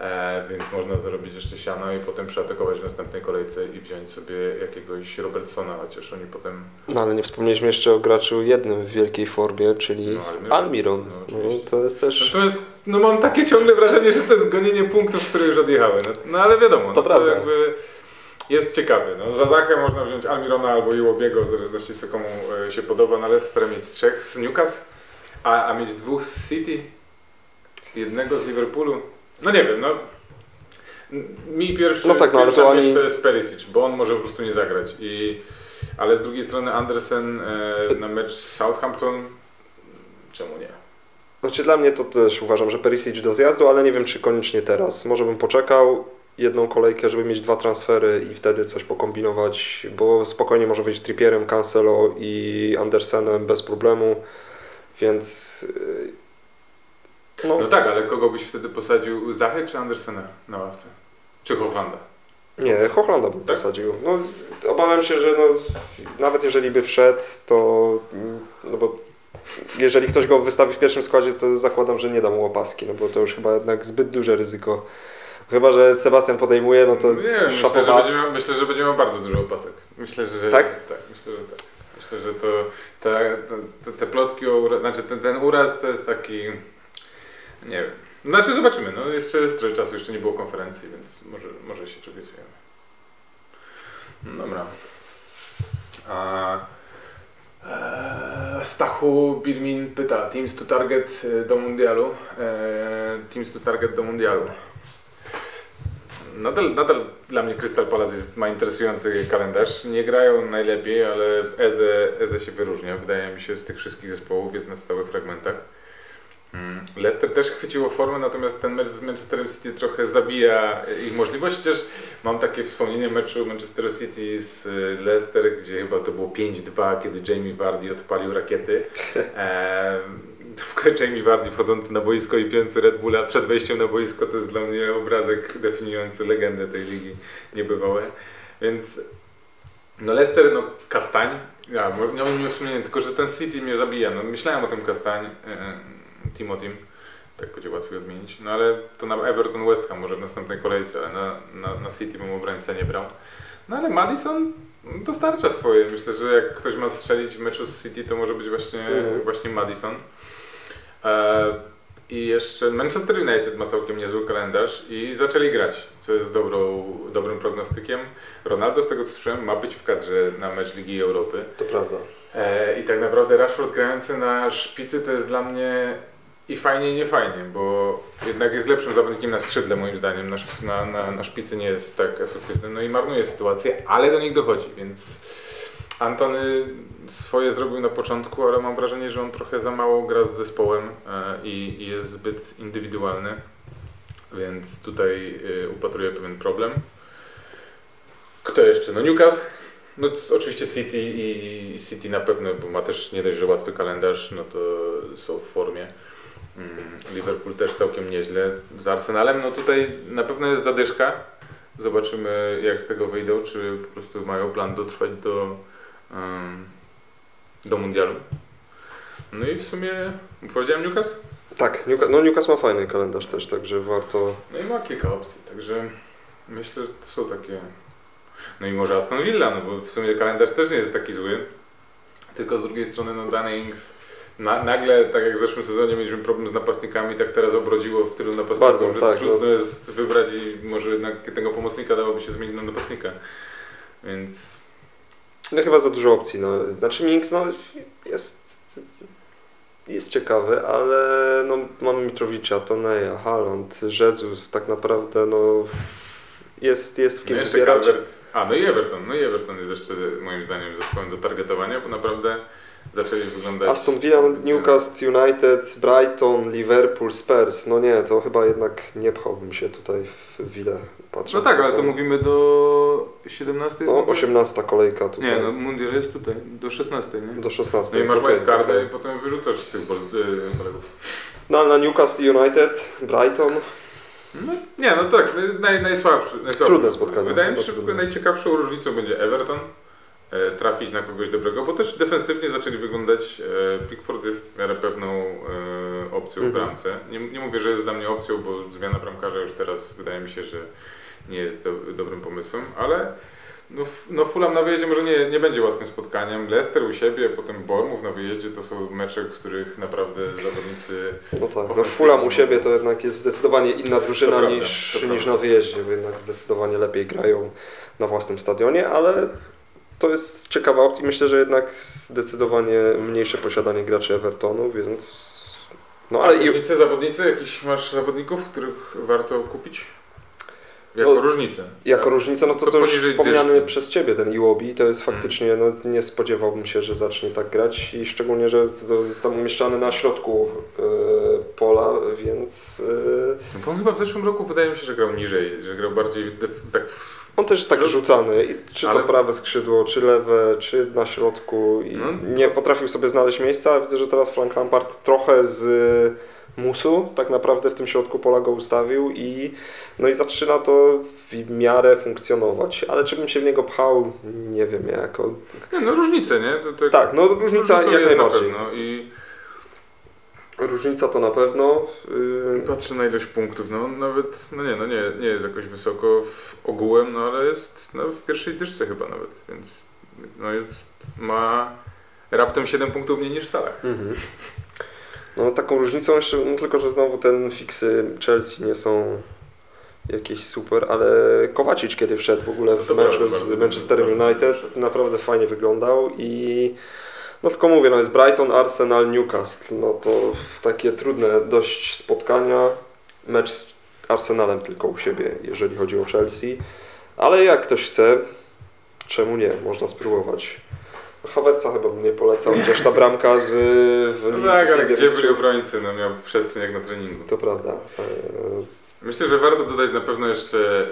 Speaker 1: E, więc można zarobić jeszcze siano i potem przeatakować w następnej kolejce i wziąć sobie jakiegoś Robertsona, chociaż oni potem...
Speaker 2: No ale nie wspomnieliśmy jeszcze o graczu jednym w wielkiej formie, czyli
Speaker 1: No, Almiron.
Speaker 2: Almiron.
Speaker 1: No,
Speaker 2: No,
Speaker 1: oczywiście.
Speaker 2: to jest też...
Speaker 1: Natomiast no mam takie ciągle wrażenie, że to jest gonienie punktów, które już odjechały. No, no ale wiadomo,
Speaker 2: To
Speaker 1: no,
Speaker 2: prawda.
Speaker 1: jakby jest ciekawy. No, za Zachę można wziąć Almirona albo Iłobiego, w zależności co komu e, się podoba, no ale starę mieć trzech z Newcastle, a, a mieć dwóch z City, jednego z Liverpoolu. No nie wiem, no mi pierwszy,
Speaker 2: No tak, no, ale to ani-
Speaker 1: to jest Perisic, bo on może po prostu nie zagrać. I, ale z drugiej strony Andersen e, na mecz Southampton, czemu nie?
Speaker 2: Znaczy dla mnie to też uważam, że Perisic do zjazdu, ale nie wiem czy koniecznie teraz. Może bym poczekał jedną kolejkę, żeby mieć dwa transfery i wtedy coś pokombinować, bo spokojnie może być Trippierem, Cancelo i Andersenem bez problemu, więc yy, no,
Speaker 1: No tak, ale kogo byś wtedy posadził? Zachę czy Andersena na ławce? Czy Hochlanda?
Speaker 2: nie, Hochlanda bym
Speaker 1: Tak?
Speaker 2: posadził. No, obawiam się, że no, nawet jeżeli by wszedł, to no bo jeżeli ktoś go wystawi w pierwszym składzie, to zakładam, że nie da mu opaski, no bo to już chyba jednak zbyt duże ryzyko. Chyba, że Sebastian podejmuje, no to
Speaker 1: nie myślę że, będzie miał, myślę, że będzie miał bardzo dużo opasek. Myślę, że
Speaker 2: Tak?
Speaker 1: tak myślę, że tak. Myślę, że to te, te, te plotki o znaczy ten, ten uraz to jest taki, nie wiem. Znaczy zobaczymy, no jeszcze jest trochę czasu, jeszcze nie było konferencji, więc może, może się czegoś dowiemy. No dobra. A, e, Stachu Birmin pyta, Teams to Target e, do mundialu. E, teams to Target do mundialu. Nadal, nadal dla mnie Crystal Palace jest, ma interesujący kalendarz. Nie grają najlepiej, ale Eze, Eze się wyróżnia. Wydaje mi się z tych wszystkich zespołów, jest na stałych fragmentach. Mm. Leicester też chwyciło formę, natomiast ten mecz z Manchesterem City trochę zabija ich możliwości. Chociaż mam takie wspomnienie meczu Manchester City z y, Leicester, gdzie chyba to było 5-2, kiedy Jamie Vardy odpalił rakiety. W ogóle Jamie Vardy wchodzący na boisko i pijący Red Bulla przed wejściem na boisko to jest dla mnie obrazek definiujący legendę tej ligi niebywałe. Więc no Leicester, no Kastań, ja miałem nie wspomnienie, tylko że ten City mnie zabija. No, myślałem o tym Kastań, e, Timotim, tak będzie łatwiej odmienić. No ale to na Everton West Ham może w następnej kolejce, ale na, na, na City bym obrońcę nie brał. No ale Madison dostarcza swoje. Myślę, że jak ktoś ma strzelić w meczu z City, to może być właśnie,
Speaker 2: Mhm.
Speaker 1: właśnie Madison. E, I jeszcze Manchester United ma całkiem niezły kalendarz i zaczęli grać, co jest dobrą, dobrym prognostykiem. Ronaldo, z tego co słyszałem, ma być w kadrze na mecz Ligi Europy.
Speaker 2: To prawda.
Speaker 1: E, I tak naprawdę Rashford grający na szpicy to jest dla mnie i fajnie, nie fajnie, bo jednak jest lepszym zawodnikiem na skrzydle moim zdaniem, na, na, na, na szpicy nie jest tak efektywny, no i marnuje sytuację, ale do nich dochodzi, więc Antony swoje zrobił na początku, ale mam wrażenie, że on trochę za mało gra z zespołem e, i, i jest zbyt indywidualny, więc tutaj e, upatruję pewien problem. Kto jeszcze? No Newcastle. No oczywiście City i City na pewno, bo ma też nie dość, że łatwy kalendarz, no to są w formie. Mm, Liverpool też całkiem nieźle. Z Arsenalem, no tutaj na pewno jest zadyszka. Zobaczymy jak z tego wyjdą, czy po prostu mają plan dotrwać do, do mundialu. No i w sumie powiedziałem Newcastle?
Speaker 2: Tak, Newca- no Newcastle ma fajny kalendarz też, także warto...
Speaker 1: No i ma kilka opcji, także myślę, że to są takie. No i może Aston Villa, no bo w sumie kalendarz też nie jest taki zły. Tylko z drugiej strony, no Danny Ings na, nagle, tak jak w zeszłym sezonie mieliśmy problem z napastnikami, tak teraz obrodziło w tylu napastników,
Speaker 2: Bardzo,
Speaker 1: że
Speaker 2: tak,
Speaker 1: trudno
Speaker 2: no.
Speaker 1: jest wybrać i może jednak tego pomocnika dałoby się zmienić na napastnika. Więc
Speaker 2: No chyba za dużo opcji, no. Znaczy Minks, no jest... Jest ciekawy, ale no, mamy Mitrowicza, Toneja, Haaland, Jezus, tak naprawdę no jest, jest w
Speaker 1: no
Speaker 2: kim wybierać.
Speaker 1: Calvert. A, no i Everton. No i Everton jest jeszcze moim zdaniem zespołem do targetowania, bo naprawdę zaczęli wyglądać...
Speaker 2: Aston Villa, Newcastle United, Brighton, Liverpool, Spurs. No nie, to chyba jednak nie pchałbym się tutaj w Villę.
Speaker 1: No tak, ale to mówimy do 17?
Speaker 2: No, 18 kolejka tutaj.
Speaker 1: Nie, no mundial jest tutaj, do 16, nie?
Speaker 2: Do 16.
Speaker 1: No i masz
Speaker 2: okej,
Speaker 1: wildcarda
Speaker 2: okej.
Speaker 1: i potem wyrzucasz z tych y, kolegów.
Speaker 2: No na Newcastle United, Brighton.
Speaker 1: No, nie, no tak, naj, najsłabszy, najsłabszy.
Speaker 2: Trudne spotkanie,
Speaker 1: Wydaje mi się, że najciekawszą różnicą będzie Everton. E, trafić na kogoś dobrego, bo też defensywnie zaczęli wyglądać. e, Pickford jest w miarę pewną e, opcją w
Speaker 2: Mhm.
Speaker 1: bramce. Nie, nie mówię, że jest dla mnie opcją, bo zmiana bramkarza już teraz wydaje mi się, że nie jest do, dobrym pomysłem, ale no, no Fulham na wyjeździe może nie, nie będzie łatwym spotkaniem. Leicester u siebie, potem Bournemouth na wyjeździe to są mecze, w których naprawdę zawodnicy
Speaker 2: No tak, no. Fulham u siebie to jednak jest zdecydowanie inna drużyna
Speaker 1: prawda,
Speaker 2: niż, niż na wyjeździe, bo jednak zdecydowanie lepiej grają na własnym stadionie, ale to jest ciekawa opcja. Myślę, że jednak zdecydowanie mniejsze posiadanie graczy Evertonu, więc... No ale i,
Speaker 1: różnice zawodnicy, jakiś masz zawodników, których warto kupić? Jako
Speaker 2: No,
Speaker 1: różnicę.
Speaker 2: jako
Speaker 1: tak?
Speaker 2: różnica, no to,
Speaker 1: To
Speaker 2: to już wspomniany
Speaker 1: dyszki.
Speaker 2: przez Ciebie ten Iwobi, to jest
Speaker 1: Mm.
Speaker 2: faktycznie, no nie spodziewałbym się, że zacznie tak grać i szczególnie, że tam umieszczany na środku e, pola, więc... e,
Speaker 1: No bo on chyba w zeszłym roku wydaje mi się, że grał niżej, że grał bardziej def- tak w
Speaker 2: On też jest tak rzucany, i czy
Speaker 1: Ale-
Speaker 2: to prawe skrzydło, czy lewe, czy na środku i
Speaker 1: No,
Speaker 2: nie potrafił sobie znaleźć miejsca, ale widzę, że teraz Frank Lampard trochę z y, musu tak naprawdę w tym środku pola go ustawił i no i zaczyna to w miarę funkcjonować, ale czy bym się w niego pchał, nie wiem jako...
Speaker 1: Nie, no różnice, nie? To, to,
Speaker 2: Tak, no różnica
Speaker 1: różnicą
Speaker 2: jak najbardziej.
Speaker 1: Na pewno. I
Speaker 2: Różnica to na pewno. y,
Speaker 1: patrzę na ilość punktów, no nawet, no nie, no nie, nie jest jakoś wysoko w ogółem, no ale jest no, w pierwszej dyszce chyba nawet, więc no jest, ma raptem 7 punktów mniej niż Salah.
Speaker 2: Mhm. No taką różnicą jeszcze, no tylko że znowu ten fiksy Chelsea nie są jakieś super, ale Kowacic kiedy wszedł w ogóle w
Speaker 1: To
Speaker 2: meczu z
Speaker 1: bardzo
Speaker 2: United, naprawdę fajnie wyglądał i no tylko mówię, no jest Brighton, Arsenal, Newcastle, no to takie trudne dość spotkania, mecz z Arsenalem tylko u siebie, jeżeli chodzi o Chelsea, ale jak ktoś chce, czemu nie, można spróbować. Havertza chyba bym nie polecał, chociaż ta bramka z w
Speaker 1: No tak, ale gdzie byli obrońcy, no miał przestrzeń jak na treningu.
Speaker 2: to prawda.
Speaker 1: Myślę, że warto dodać na pewno jeszcze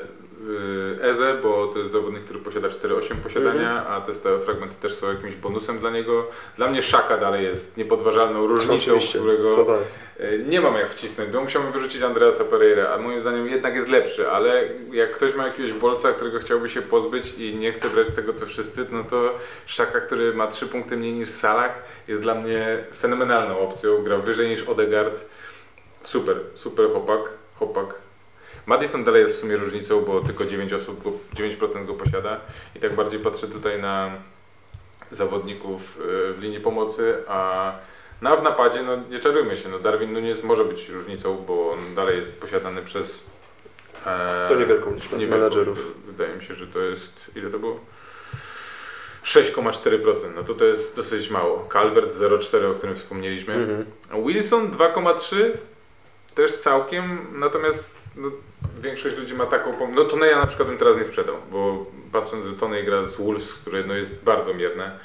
Speaker 1: Eze, bo to jest zawodnik, który posiada 4-8 posiadania,
Speaker 2: Mhm.
Speaker 1: a te stałe fragmenty też są jakimś bonusem dla niego. Dla mnie Szaka dalej jest niepodważalną różnicą,
Speaker 2: Oczywiście,
Speaker 1: którego
Speaker 2: tak.
Speaker 1: y, nie mam jak wcisnąć, bo musiałbym wyrzucić Andreasa Pereira, a moim zdaniem jednak jest lepszy, ale jak ktoś ma jakiegoś bolca, którego chciałby się pozbyć i nie chce brać tego co wszyscy, no to Szaka, który ma 3 punkty mniej niż Salah, jest dla mnie fenomenalną opcją, gra wyżej niż Odegaard. Super, super chłopak, chłopak. Madison dalej jest w sumie różnicą, bo tylko 9 osób, go, 9% go posiada i tak bardziej patrzę tutaj na zawodników y, w linii pomocy, a no, a w napadzie, no nie czarujmy się, no Darwin Nunes może być różnicą, bo on dalej jest posiadany przez e,
Speaker 2: To niewielką liczbę
Speaker 1: niewielką.
Speaker 2: menadżerów.
Speaker 1: Wydaje mi się, że to jest, ile to było? 6,4%, no to to jest dosyć mało. Calvert 0,4, o którym wspomnieliśmy.
Speaker 2: Mhm.
Speaker 1: Wilson 2,3 też całkiem, natomiast no, większość ludzi ma taką pom- No Toneja na przykład bym teraz nie sprzedał, bo patrząc, że Tonej gra z Wolves, które no, jest bardzo mierne,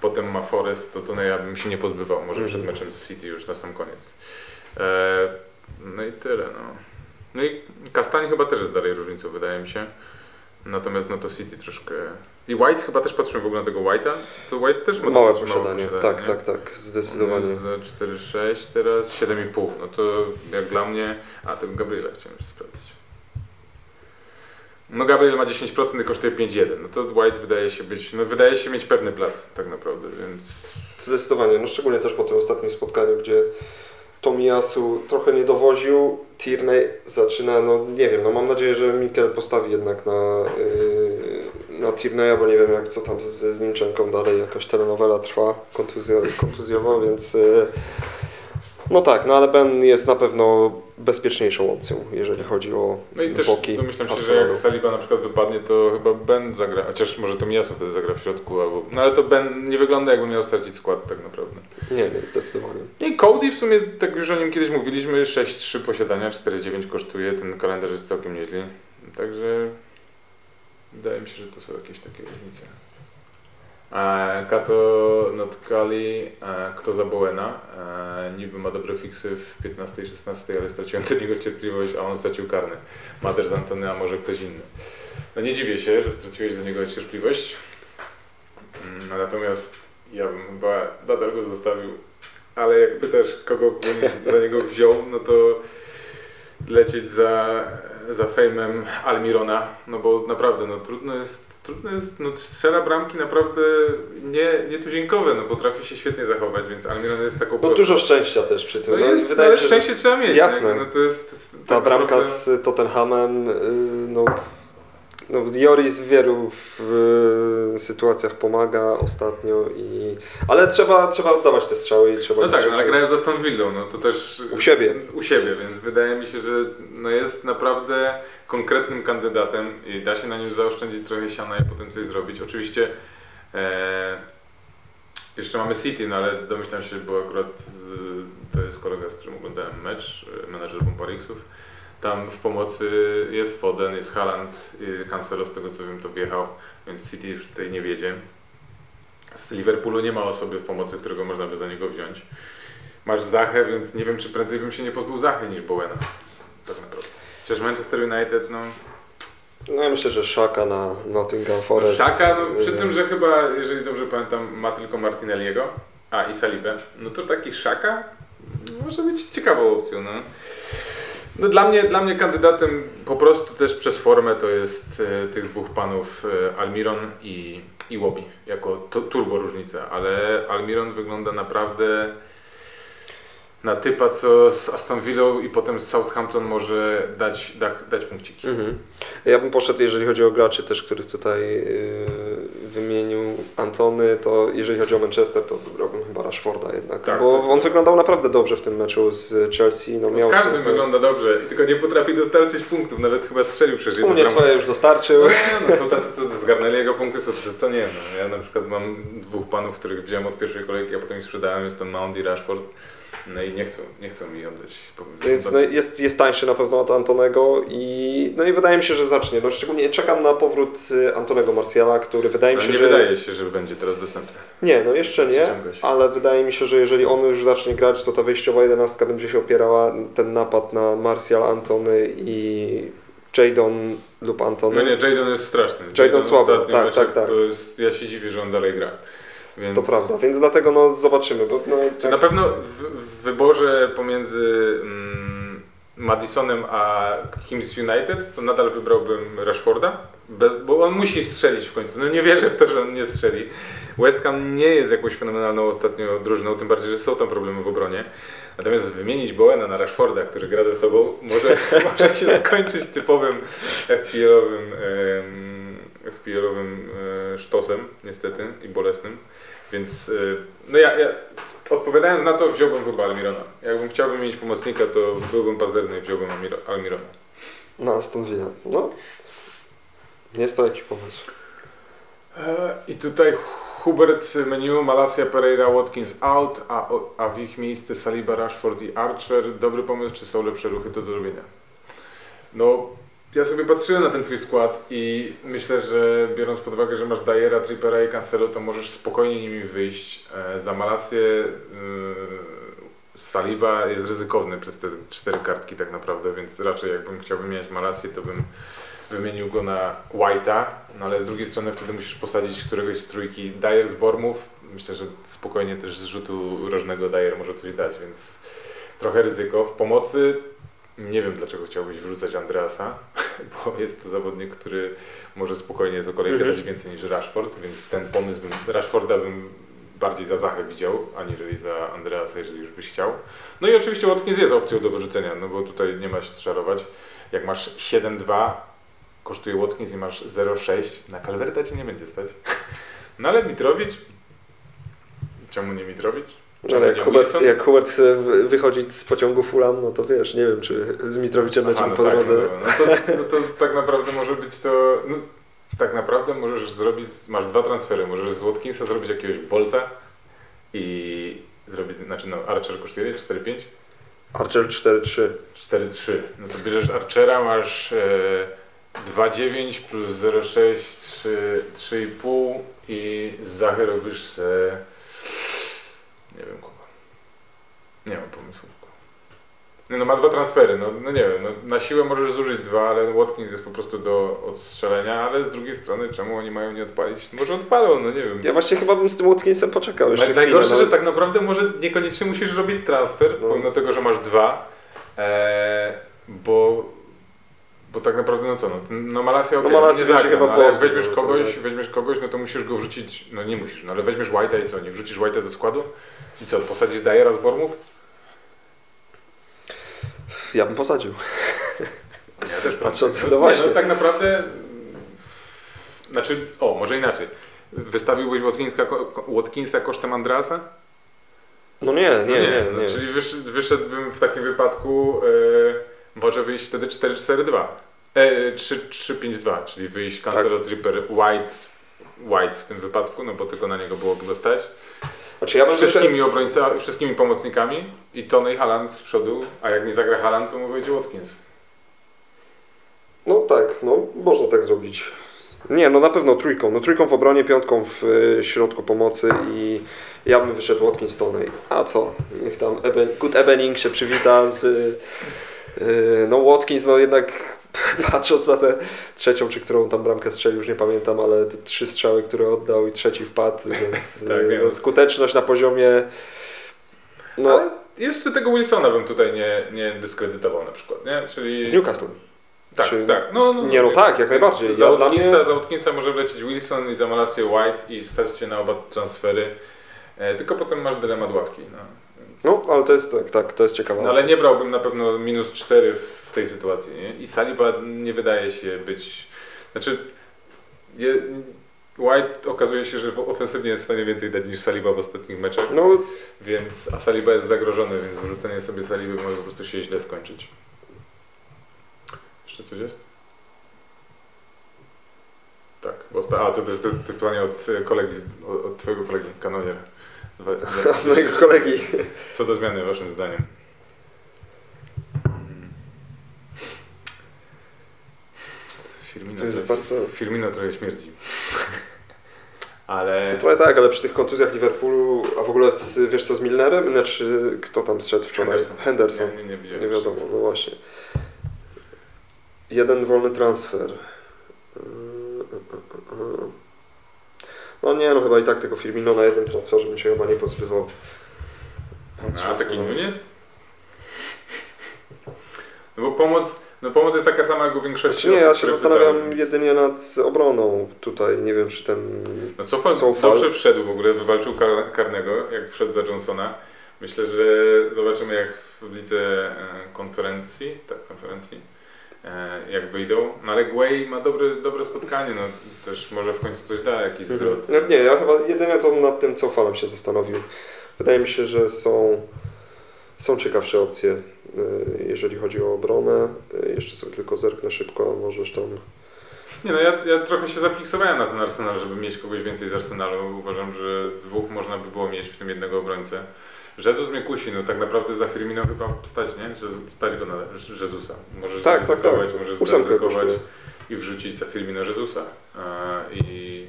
Speaker 1: potem ma Forest, to Toneja bym się nie pozbywał, może przed
Speaker 2: Mhm.
Speaker 1: meczem z City już na sam koniec. E, no i tyle, no. No i Kastań chyba też jest dalej różnicą, wydaje mi się. Natomiast no to City troszkę... I White, chyba też patrzyłem w ogóle na tego White'a, to White też ma
Speaker 2: Małe posiadanie, tak, tak, tak, zdecydowanie.
Speaker 1: On jest za 4,6 teraz, 7,5. No to jak dla mnie. A tego Gabriela chciałem jeszcze sprawdzić. No Gabriel ma 10% i kosztuje 5,1. No to White wydaje się być, no wydaje się mieć pewny plac tak naprawdę, więc
Speaker 2: Zdecydowanie, no szczególnie też po tym ostatnim spotkaniu, gdzie Tomiyasu trochę nie dowoził, Tierney zaczyna, no nie wiem, no mam nadzieję, że Mikel postawi jednak na, yy, na Tierneya, bo nie wiem jak co tam z, z dalej, jakaś telenowela trwa kontuzjo, kontuzjowo, więc yy, no tak, no ale Ben jest na pewno bezpieczniejszą opcją, jeżeli chodzi o
Speaker 1: no i też
Speaker 2: boki
Speaker 1: domyślam się, że
Speaker 2: Arsenalu.
Speaker 1: jak Saliba na przykład wypadnie, to chyba Ben zagra, chociaż może to Miaso wtedy zagra w środku, albo, no ale to Ben nie wygląda jakby miał stracić skład tak naprawdę.
Speaker 2: Nie, nie, zdecydowanie.
Speaker 1: I Cody w sumie, tak już o nim kiedyś mówiliśmy, 6-3 posiadania, 4-9 kosztuje, ten kalendarz jest całkiem nieźle. Także wydaje mi się, że to są jakieś takie różnice. E, Kato Notkali, e, kto za Bowena, e, niby ma dobre fiksy w 15 i 16, ale straciłem do niego cierpliwość, a on stracił karny. Mater z Antony, a może ktoś inny. No nie dziwię się, że straciłeś do niego cierpliwość, Mm, natomiast ja bym chyba nadal go zostawił ale jak pytasz, kogo bym za niego wziął, no to lecieć za, za fejmem Almirona, no bo naprawdę no, trudno, jest, trudno jest, no strzela bramki naprawdę nie, nietuzinkowe, no potrafi się świetnie zachować, więc Almiron jest taką
Speaker 2: No
Speaker 1: prostą-
Speaker 2: dużo szczęścia też przy tym.
Speaker 1: no
Speaker 2: No,
Speaker 1: jest,
Speaker 2: wydaje
Speaker 1: ale
Speaker 2: się, że
Speaker 1: szczęście trzeba mieć.
Speaker 2: Jasne.
Speaker 1: nie? No to jest, to
Speaker 2: ta
Speaker 1: tak
Speaker 2: bramka
Speaker 1: naprawdę-
Speaker 2: z Tottenhamem, y, no, no Joris w wielu w, y, sytuacjach pomaga ostatnio i... Ale trzeba, trzeba oddawać te strzały i trzeba...
Speaker 1: No tak, no, ale grają z Aston Villą, no to też...
Speaker 2: U siebie.
Speaker 1: U siebie, więc wydaje mi się, że no jest naprawdę konkretnym kandydatem i da się na nim zaoszczędzić trochę siana i potem coś zrobić. Oczywiście e, jeszcze mamy City, no ale domyślam się, bo akurat e, to jest kolega, z którym oglądałem mecz, e, menadżer Bomparixów. Tam w pomocy jest Foden, jest Haaland, Cancelo z tego co wiem to wjechał, więc City już tutaj nie wiedzie. Z Liverpoolu nie ma osoby w pomocy, którego można by za niego wziąć. Masz Zachę, więc nie wiem, czy prędzej bym się nie pozbył Zachy niż Bowena. Tak naprawdę. Chociaż Manchester United, no...
Speaker 2: No ja myślę, że Szaka na Nottingham Forest.
Speaker 1: Szaka, no przy tym, że chyba, jeżeli dobrze pamiętam, ma tylko Martinelliego, a i Salibę, no to taki Szaka może być ciekawą opcją, no. No dla mnie, dla mnie kandydatem po prostu też przez formę to jest e, tych dwóch panów e, Almiron i, i Łobi, jako to, turbo różnica, ale Almiron wygląda naprawdę na typa, co z Aston Villą i potem z Southampton może dać, da, dać punkciki.
Speaker 2: Mhm. Ja bym poszedł, jeżeli chodzi o graczy też, których tutaj yy, wymienił Antony, to jeżeli chodzi o Manchester, to wybrałbym chyba Rashforda jednak,
Speaker 1: Tak,
Speaker 2: bo on
Speaker 1: zdecydowanie.
Speaker 2: wyglądał naprawdę dobrze w tym meczu z Chelsea. No, miał
Speaker 1: z każdym wygląda dobrze, tylko nie potrafi dostarczyć punktów, nawet chyba strzelił
Speaker 2: U
Speaker 1: jedną
Speaker 2: mnie
Speaker 1: bramkę.
Speaker 2: swoje już dostarczył.
Speaker 1: No, no, są tacy, co zgarnęli jego punkty, są tacy, co nie. No. Ja na przykład mam dwóch panów, których wziąłem od pierwszej kolejki, a potem ich sprzedałem, jest to Mount i Rashford. No i nie chcą, nie chcą mi oddać.
Speaker 2: Więc no, jest, jest tańszy na pewno od Antonego i, no i wydaje mi się, że zacznie. No, szczególnie czekam na powrót y, Antonego Marciala, który wydaje mi się,
Speaker 1: nie
Speaker 2: że...
Speaker 1: wydaje się, że będzie teraz dostępny.
Speaker 2: Nie, no jeszcze nie, ale wydaje mi się, że jeżeli on już zacznie grać, to ta wyjściowa jedenastka będzie się opierała ten napad na Martial, Antony i Jadon lub Antony.
Speaker 1: No nie, Jadon jest straszny.
Speaker 2: Jadon słabo,
Speaker 1: ostatnio
Speaker 2: tak, tak, tak.
Speaker 1: To jest, ja się dziwię, że on dalej gra. Więc...
Speaker 2: To prawda, więc dlatego no zobaczymy. Bo, no,
Speaker 1: Czy
Speaker 2: tak,
Speaker 1: na pewno w, w wyborze pomiędzy mm, Madisonem a kimś United, to nadal wybrałbym Rashforda, bez, bo on musi strzelić w końcu. No nie wierzę w to, że on nie strzeli. West Ham nie jest jakąś fenomenalną ostatnio drużyną, tym bardziej, że są tam problemy w obronie. Natomiast wymienić Bowena na Rashforda, który gra ze sobą, może, może się skończyć typowym FPL-owym, em, FPL-owym e, sztosem, niestety, i bolesnym. Więc e, no ja, ja odpowiadając na to, wziąłbym chyba Almirona. Jakbym chciał wymienić pomocnika, to byłbym pazerny i wziąłbym Almiro- Almirona.
Speaker 2: na Aston Villa. No, jest to jakiś pomysł.
Speaker 1: E, I tutaj Hubert menu, Malasia, Pereira, Watkins out, a, a w ich miejsce Saliba, Rashford i Archer. Dobry pomysł, czy są lepsze ruchy do zrobienia? No, ja sobie patrzyłem na ten twój skład i myślę, że biorąc pod uwagę, że masz Dyera, Trippera i Cancelo, to możesz spokojnie nimi wyjść. E, za Malasię yy, Saliba jest ryzykowny przez te cztery kartki tak naprawdę, więc raczej jakbym chciał wymieniać Malasię, to bym wymienił go na White'a, no ale z drugiej strony wtedy musisz posadzić któregoś z trójki Dyer z Bormów. Myślę, że spokojnie też z rzutu rożnego Dyer może coś dać, więc trochę ryzyko. W pomocy nie wiem dlaczego chciałbyś wrzucać Andreasa, bo jest to zawodnik, który może spokojnie za kolejkę
Speaker 2: Mhm.
Speaker 1: więcej niż Rashford, więc ten pomysł bym, Rashforda bym bardziej za Zachę widział, aniżeli za Andreasa, jeżeli już byś chciał. No i oczywiście Watkins jest opcją do wyrzucenia, no bo tutaj nie ma się czarować. Jak masz 7-2, kosztuje Watkins i masz 0,6, na Calverta ci nie będzie stać. No ale Mitrowicz, czemu nie Mitrowicz?
Speaker 2: No, ale jak Hubert, jak Hubert chce wy- wychodzić z pociągu Fulham, no to wiesz, nie wiem, czy z Mitrowiciem
Speaker 1: Aha,
Speaker 2: będziemy
Speaker 1: no
Speaker 2: po
Speaker 1: tak,
Speaker 2: drodze.
Speaker 1: no, no, to, no to tak naprawdę może być to. No, tak naprawdę możesz zrobić. Masz dwa transfery. Możesz z Watkinsa zrobić jakiegoś bolca i zrobić. Znaczy, no, Archer kosztuje 4-5?
Speaker 2: Archer 4-3.
Speaker 1: 4-3. No to bierzesz Archera, masz e, 2,9 plus 0,6, 3, 3,5 i z Zachy robisz se... Nie wiem kogo. Nie mam pomysłu. No ma dwa transfery, no, no nie wiem, no, na siłę możesz zużyć dwa, ale Watkins jest po prostu do odstrzelenia, ale z drugiej strony czemu oni mają nie odpalić? Może odpalą, no nie wiem.
Speaker 2: Ja właśnie chyba bym z tym Watkinsem poczekał jeszcze
Speaker 1: Naj-
Speaker 2: chwilę.
Speaker 1: Najgorsze,
Speaker 2: no.
Speaker 1: że tak naprawdę może niekoniecznie musisz robić transfer,
Speaker 2: No.
Speaker 1: pomimo tego, że masz dwa, e, bo Bo tak naprawdę, no co, no, no Malasia okej,
Speaker 2: No Malasia
Speaker 1: nie zagra,
Speaker 2: chyba
Speaker 1: no, ale jak weźmiesz
Speaker 2: no,
Speaker 1: kogoś,
Speaker 2: to-
Speaker 1: weźmiesz kogoś, no to musisz go wrzucić, no nie musisz, no ale weźmiesz White'a i co, nie wrzucisz White'a do składu? I co, posadzisz Dyera z Bormów?
Speaker 2: Ja bym posadził.
Speaker 1: Ja też
Speaker 2: Patrząc-
Speaker 1: no,
Speaker 2: no
Speaker 1: nie, no tak naprawdę, znaczy, o, może inaczej. Wystawiłbyś Watkinsa, ko- Watkinsa kosztem Andrasa?
Speaker 2: No nie,
Speaker 1: No
Speaker 2: nie, nie.
Speaker 1: no,
Speaker 2: nie.
Speaker 1: Czyli wysz, wyszedłbym w takim wypadku, e, może wyjść wtedy 4-4-2. E, 3-5-2, czyli wyjść
Speaker 2: Tak.
Speaker 1: Cancelo, Tripper, White, White w tym wypadku, no bo tylko na niego byłoby dostać.
Speaker 2: Znaczy ja bym
Speaker 1: Wszystkimi
Speaker 2: wyszedł
Speaker 1: obrońcami, wszystkimi pomocnikami i Tony i Haaland z przodu, a jak nie zagra Haaland, to mu wejdzie Watkins.
Speaker 2: No tak, no można tak zrobić. Nie, no na pewno trójką. No trójką w obronie, piątką w y, środku pomocy i ja bym wyszedł Watkins Toney. A co? Niech tam Eben, Good Evening się przywita z... Y, y, no Watkins, no jednak patrząc na tę trzecią, czy którą tam bramkę strzelił, już nie pamiętam, ale te trzy strzały, które oddał i trzeci wpadł, więc
Speaker 1: Tak,
Speaker 2: y,
Speaker 1: wiem.
Speaker 2: no, skuteczność na poziomie... No,
Speaker 1: Ale jeszcze tego Wilsona bym tutaj nie, nie dyskredytował na przykład, nie? Czyli...
Speaker 2: z Newcastle.
Speaker 1: Tak,
Speaker 2: Czy-
Speaker 1: tak. No, no,
Speaker 2: Nie, no tak, jak najbardziej.
Speaker 1: Za
Speaker 2: Ja
Speaker 1: Watkinsa,
Speaker 2: mnie-
Speaker 1: za może wlecieć Wilson i za Malację White i stać się na oba transfery. E, tylko potem masz dylemat ławki. No.
Speaker 2: No, ale to jest tak, tak, to jest ciekawe.
Speaker 1: No, ale nie brałbym na pewno minus 4 w, tej sytuacji. Nie? I Saliba nie wydaje się być... Znaczy, je, White okazuje się, że ofensywnie jest w stanie więcej dać niż Saliba w ostatnich meczach,
Speaker 2: No,
Speaker 1: więc, a Saliba jest zagrożony, więc wrzucenie sobie Saliby może po prostu się źle skończyć. Jeszcze coś jest? Tak, bo a to, jest pytanie od e, kolegi, od, twojego kolegi, kanonier.
Speaker 2: Mojego kolegi.
Speaker 1: Co do zmiany waszym zdaniem? Firmino,
Speaker 2: To jest
Speaker 1: trochę,
Speaker 2: bardzo-
Speaker 1: Firmino trochę śmierdzi. Ale...
Speaker 2: No trochę tak, ale przy tych kontuzjach Liverpoolu, a w ogóle wiesz co z Milnerem? Znaczy, kto tam zszedł wczoraj?
Speaker 1: Henderson.
Speaker 2: Henderson.
Speaker 1: Nie, nie, nie,
Speaker 2: wiadomo, no właśnie. Jeden wolny transfer. No nie, no chyba i tak tego Firmino na jednym transferze bym się chyba nie pozbywał.
Speaker 1: No, a taki Nunes? No bo pomoc, no pomoc jest taka sama jak u większości
Speaker 2: nie, ja
Speaker 1: osób,
Speaker 2: się
Speaker 1: które
Speaker 2: zastanawiam jedynie nad obroną tutaj. Nie wiem, czy ten.
Speaker 1: No Cofal
Speaker 2: Cofal.
Speaker 1: dobrze wszedł w ogóle, wywalczył kar karnego, jak wszedł za Johnsona. Myślę, że zobaczymy jak w lidze e, konferencji, tak, konferencji, jak wyjdą. No ale Guay ma dobre, dobre spotkanie, no też może w końcu coś da, jakiś zwrot.
Speaker 2: No nie, ja chyba jedynie to nad tym Cofalem się zastanowił. Wydaje mi się, że są, są ciekawsze opcje, y, jeżeli chodzi o obronę. Y, Jeszcze sobie tylko zerknę szybko, a możesz tam...
Speaker 1: Nie no, ja, ja trochę się zafiksowałem na ten Arsenal, żeby mieć kogoś więcej z Arsenalu. Uważam, że dwóch można by było mieć, w tym jednego obrońcę. Jezus mnie kusi, no tak naprawdę za Firmino chyba stać, nie? Że stać go na Jezusa. Możesz
Speaker 2: Tak, tak, tak.
Speaker 1: możesz zaryzykować i wrzucić za Firmino Jezusa. I,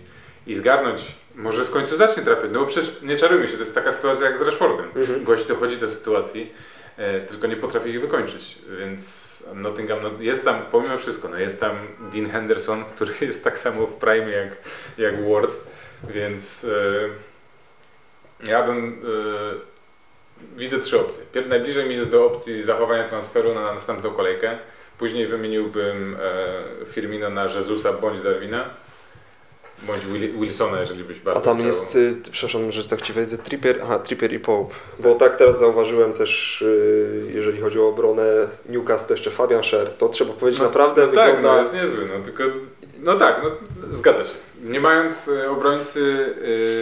Speaker 1: I zgarnąć. Może w końcu zacznie trafiać, no bo przecież nie czarujmy się, to jest taka sytuacja jak z Rashfordem.
Speaker 2: Mhm.
Speaker 1: Gość dochodzi do sytuacji, tylko nie potrafi ich wykończyć, więc Nottingham, no jest tam, pomimo wszystko, no jest tam Dean Henderson, który jest tak samo w prime jak, jak Ward, więc e, ja bym, e, widzę trzy opcje. Pier- najbliżej mi jest do opcji zachowania transferu na następną kolejkę, później wymieniłbym e, Firmino na Jezusa bądź Darwina, bądź Wil- Wilsona, jeżeli byś bardzo
Speaker 2: A tam
Speaker 1: chciał.
Speaker 2: jest, y, przepraszam, że tak Ci wejdę, Trippier, aha, Trippier i Pope. Bo tak teraz zauważyłem też, y, jeżeli chodzi o obronę Newcastle, to jeszcze Fabian Scher. To trzeba powiedzieć,
Speaker 1: No,
Speaker 2: naprawdę
Speaker 1: no Tak,
Speaker 2: wygląda...
Speaker 1: no jest niezły, no tylko, no tak, no zgadza się. Nie mając e, obrońcy,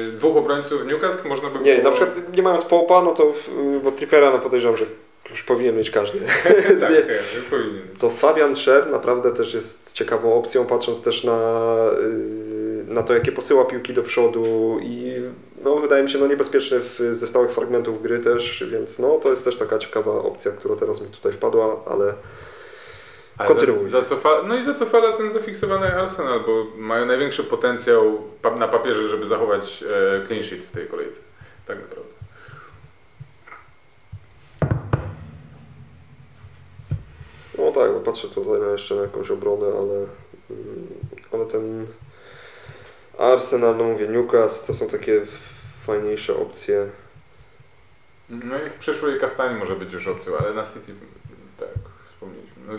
Speaker 1: e, dwóch obrońców Newcastle można by
Speaker 2: Nie,
Speaker 1: było...
Speaker 2: na przykład nie mając Pope'a, no to, y, bo Trippiera no podejrzewam, że już powinien mieć każdy.
Speaker 1: tak,
Speaker 2: nie.
Speaker 1: tak, powinien.
Speaker 2: To Fabian Scher naprawdę też jest ciekawą opcją, patrząc też na, y, na to, jakie posyła piłki do przodu i no, wydaje mi się no, niebezpieczny w, ze stałych fragmentów gry też, więc no, to jest też taka ciekawa opcja, która teraz mi tutaj wpadła, ale Kontynuuj.
Speaker 1: Za, no i za cofala ten zafiksowany Arsenal, bo mają największy potencjał na papierze, żeby zachować e, clean sheet w tej kolejce. Tak naprawdę.
Speaker 2: no tak, patrzę tutaj na jeszcze na jakąś obronę, ale, mm, ale ten Arsenal, no mówię, Newcastle to są takie fajniejsze opcje.
Speaker 1: No i w przyszłej kastani może być już opcją, ale na City, tak, wspomnieliśmy. No,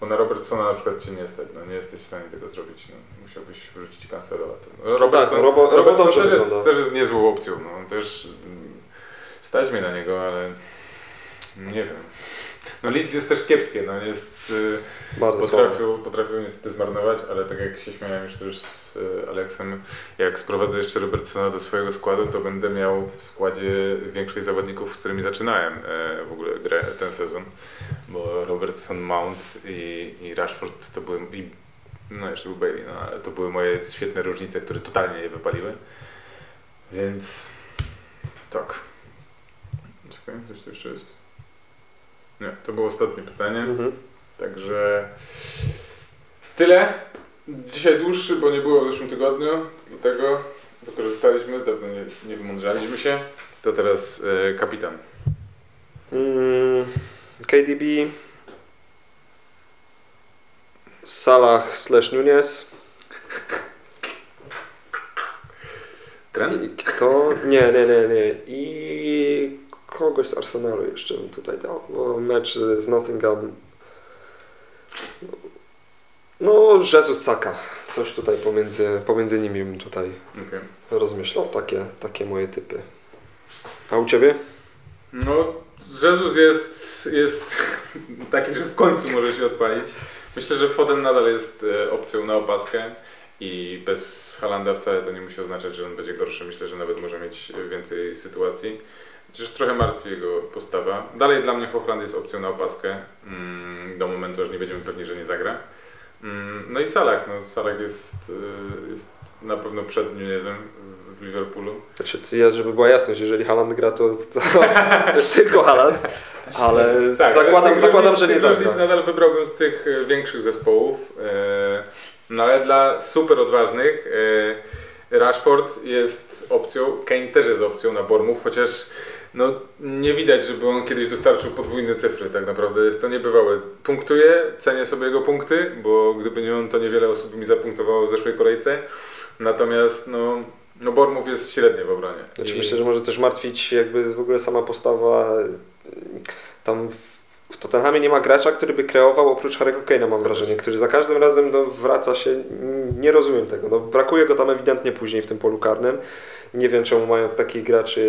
Speaker 1: Bo na Robertsona na przykład cię nie stać, no nie jesteś w stanie tego zrobić. No. Musiałbyś wrzucić Cancelo. a to- No, Robertson,
Speaker 2: tak, Robo, Robo
Speaker 1: Robertson też, jest,
Speaker 2: wygląda.
Speaker 1: też jest niezłą opcją. No. Też mm, stać mnie na niego, ale nie wiem. No Leeds jest też kiepskie, no jest... y,
Speaker 2: Bardzo.
Speaker 1: Potrafił, potrafił niestety zmarnować, ale tak jak się śmiałem już też z e, Aleksem, jak sprowadzę jeszcze Robertsona do swojego składu, to będę miał w składzie większość zawodników, z którymi zaczynałem e, w ogóle grę ten sezon, bo Robertson, Mount i, i Rashford to były, i, no jeszcze był Bailey, no ale to były moje świetne różnice, które totalnie nie wypaliły, więc tak. Czekaj, coś tu jeszcze jest? Nie, to było ostatnie pytanie.
Speaker 2: Mhm.
Speaker 1: Także tyle. Dzisiaj dłuższy, bo nie było w zeszłym tygodniu. Dlatego wykorzystaliśmy, dawno nie, nie wymądrzaliśmy się. To teraz e, kapitan.
Speaker 2: Mm, KDB, Salah slash Nunes.
Speaker 1: Trend?
Speaker 2: I kto? Nie, nie, nie, nie. I kogoś z Arsenalu jeszcze bym tutaj dał. Bo mecz z Nottingham. No, Jesus Saka. Coś tutaj pomiędzy, pomiędzy nimi bym tutaj
Speaker 1: Okej.
Speaker 2: rozmyślał. Takie, takie moje typy. A u Ciebie?
Speaker 1: No, Jezus jest, jest taki, że w końcu może się odpalić. Myślę, że Foden nadal jest e, opcją na opaskę i bez Halanda wcale to nie musi oznaczać, że on będzie gorszy. Myślę, że nawet może mieć więcej sytuacji. Chociaż trochę martwi jego postawa. Dalej dla mnie Hochland jest opcją na opaskę mm, do momentu, aż nie będziemy pewni, że nie zagra. Mm, No i Salah. No, Salah jest, e, jest na pewno przed Nunezem w- Liverpoolu.
Speaker 2: Znaczy, ja, żeby była jasność, jeżeli Haaland gra, to, to, to jest tylko Haaland. Ale
Speaker 1: Tak,
Speaker 2: zakładam, zakładam że nie zagra.
Speaker 1: nadal wybrałbym z tych e, większych zespołów. e, No ale dla super odważnych Rashford jest opcją, Kane też jest opcją na Bormów, chociaż no, nie widać, żeby on kiedyś dostarczył podwójne cyfry. Tak naprawdę jest to niebywałe. Punktuję, cenię sobie jego punkty, bo gdyby nie on, to niewiele osób mi zapunktowało w zeszłej kolejce. Natomiast no, no Bormów jest średnie w obronie.
Speaker 2: Znaczy,
Speaker 1: I-
Speaker 2: myślę, że może też martwić jakby w ogóle sama postawa. Tam w Tottenhamie nie ma gracza, który by kreował oprócz Harry'ego Kane'a, mam wrażenie, który za każdym razem no, wraca się. Nie rozumiem tego. No, brakuje go tam ewidentnie później w tym polu karnym. Nie wiem czemu mając takich graczy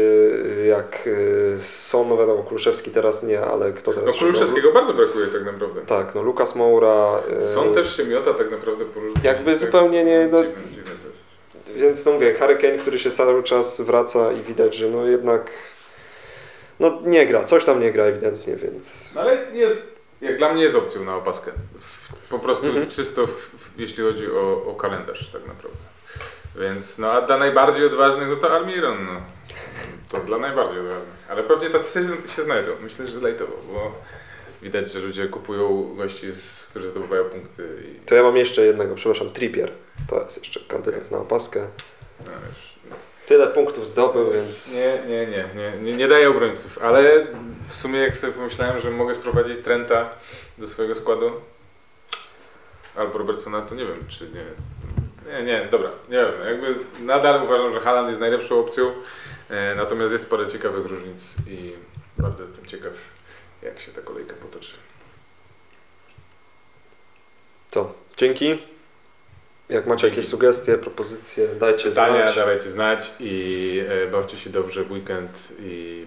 Speaker 2: jak y, Son, no wiadomo, Kuluszewski teraz nie, ale kto teraz
Speaker 1: No Kuluszewskiego bardzo brakuje tak naprawdę.
Speaker 2: Tak, no Lukas Moura. y,
Speaker 1: Son też się miota tak naprawdę po różnych
Speaker 2: Jakby
Speaker 1: miejscach.
Speaker 2: zupełnie nie, no-
Speaker 1: Dziwne, dziwne to jest.
Speaker 2: Więc no mówię, Harry Kane, który się cały czas wraca i widać, że no jednak no nie gra, coś tam nie gra ewidentnie, więc
Speaker 1: No ale jest, jak dla mnie jest opcją na opaskę. Po prostu
Speaker 2: Mhm.
Speaker 1: czysto w, w, jeśli chodzi o, o kalendarz tak naprawdę. Więc no a dla najbardziej odważnych no to Almiron. No. To dla najbardziej odważnych. Ale pewnie tacy się, się znajdą. Myślę, że lejtowo, bo widać, że ludzie kupują gości, z, którzy zdobywają punkty i
Speaker 2: to ja mam jeszcze jednego, przepraszam, Trippier. To jest jeszcze kandydat na opaskę.
Speaker 1: no, już,
Speaker 2: Tyle punktów zdobył, więc
Speaker 1: Nie, nie, nie, nie, nie, nie daję obrońców, ale w sumie jak sobie pomyślałem, że mogę sprowadzić Trenta do swojego składu albo Robertsona, to nie wiem, czy nie. Nie, nie, dobra, nieważne. Jakby nadal uważam, że Haaland jest najlepszą opcją, e, natomiast jest parę ciekawych różnic i bardzo jestem ciekaw, jak się ta kolejka potoczy.
Speaker 2: co? Dzięki. Jak macie jakieś sugestie, propozycje, dajcie
Speaker 1: Pytania
Speaker 2: znać.
Speaker 1: dawajcie znać i e, bawcie się dobrze w weekend i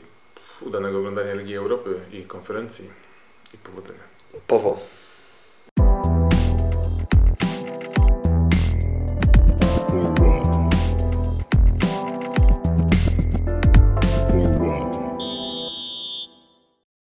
Speaker 1: udanego oglądania Ligi Europy i konferencji i powodzenia.
Speaker 2: Powo.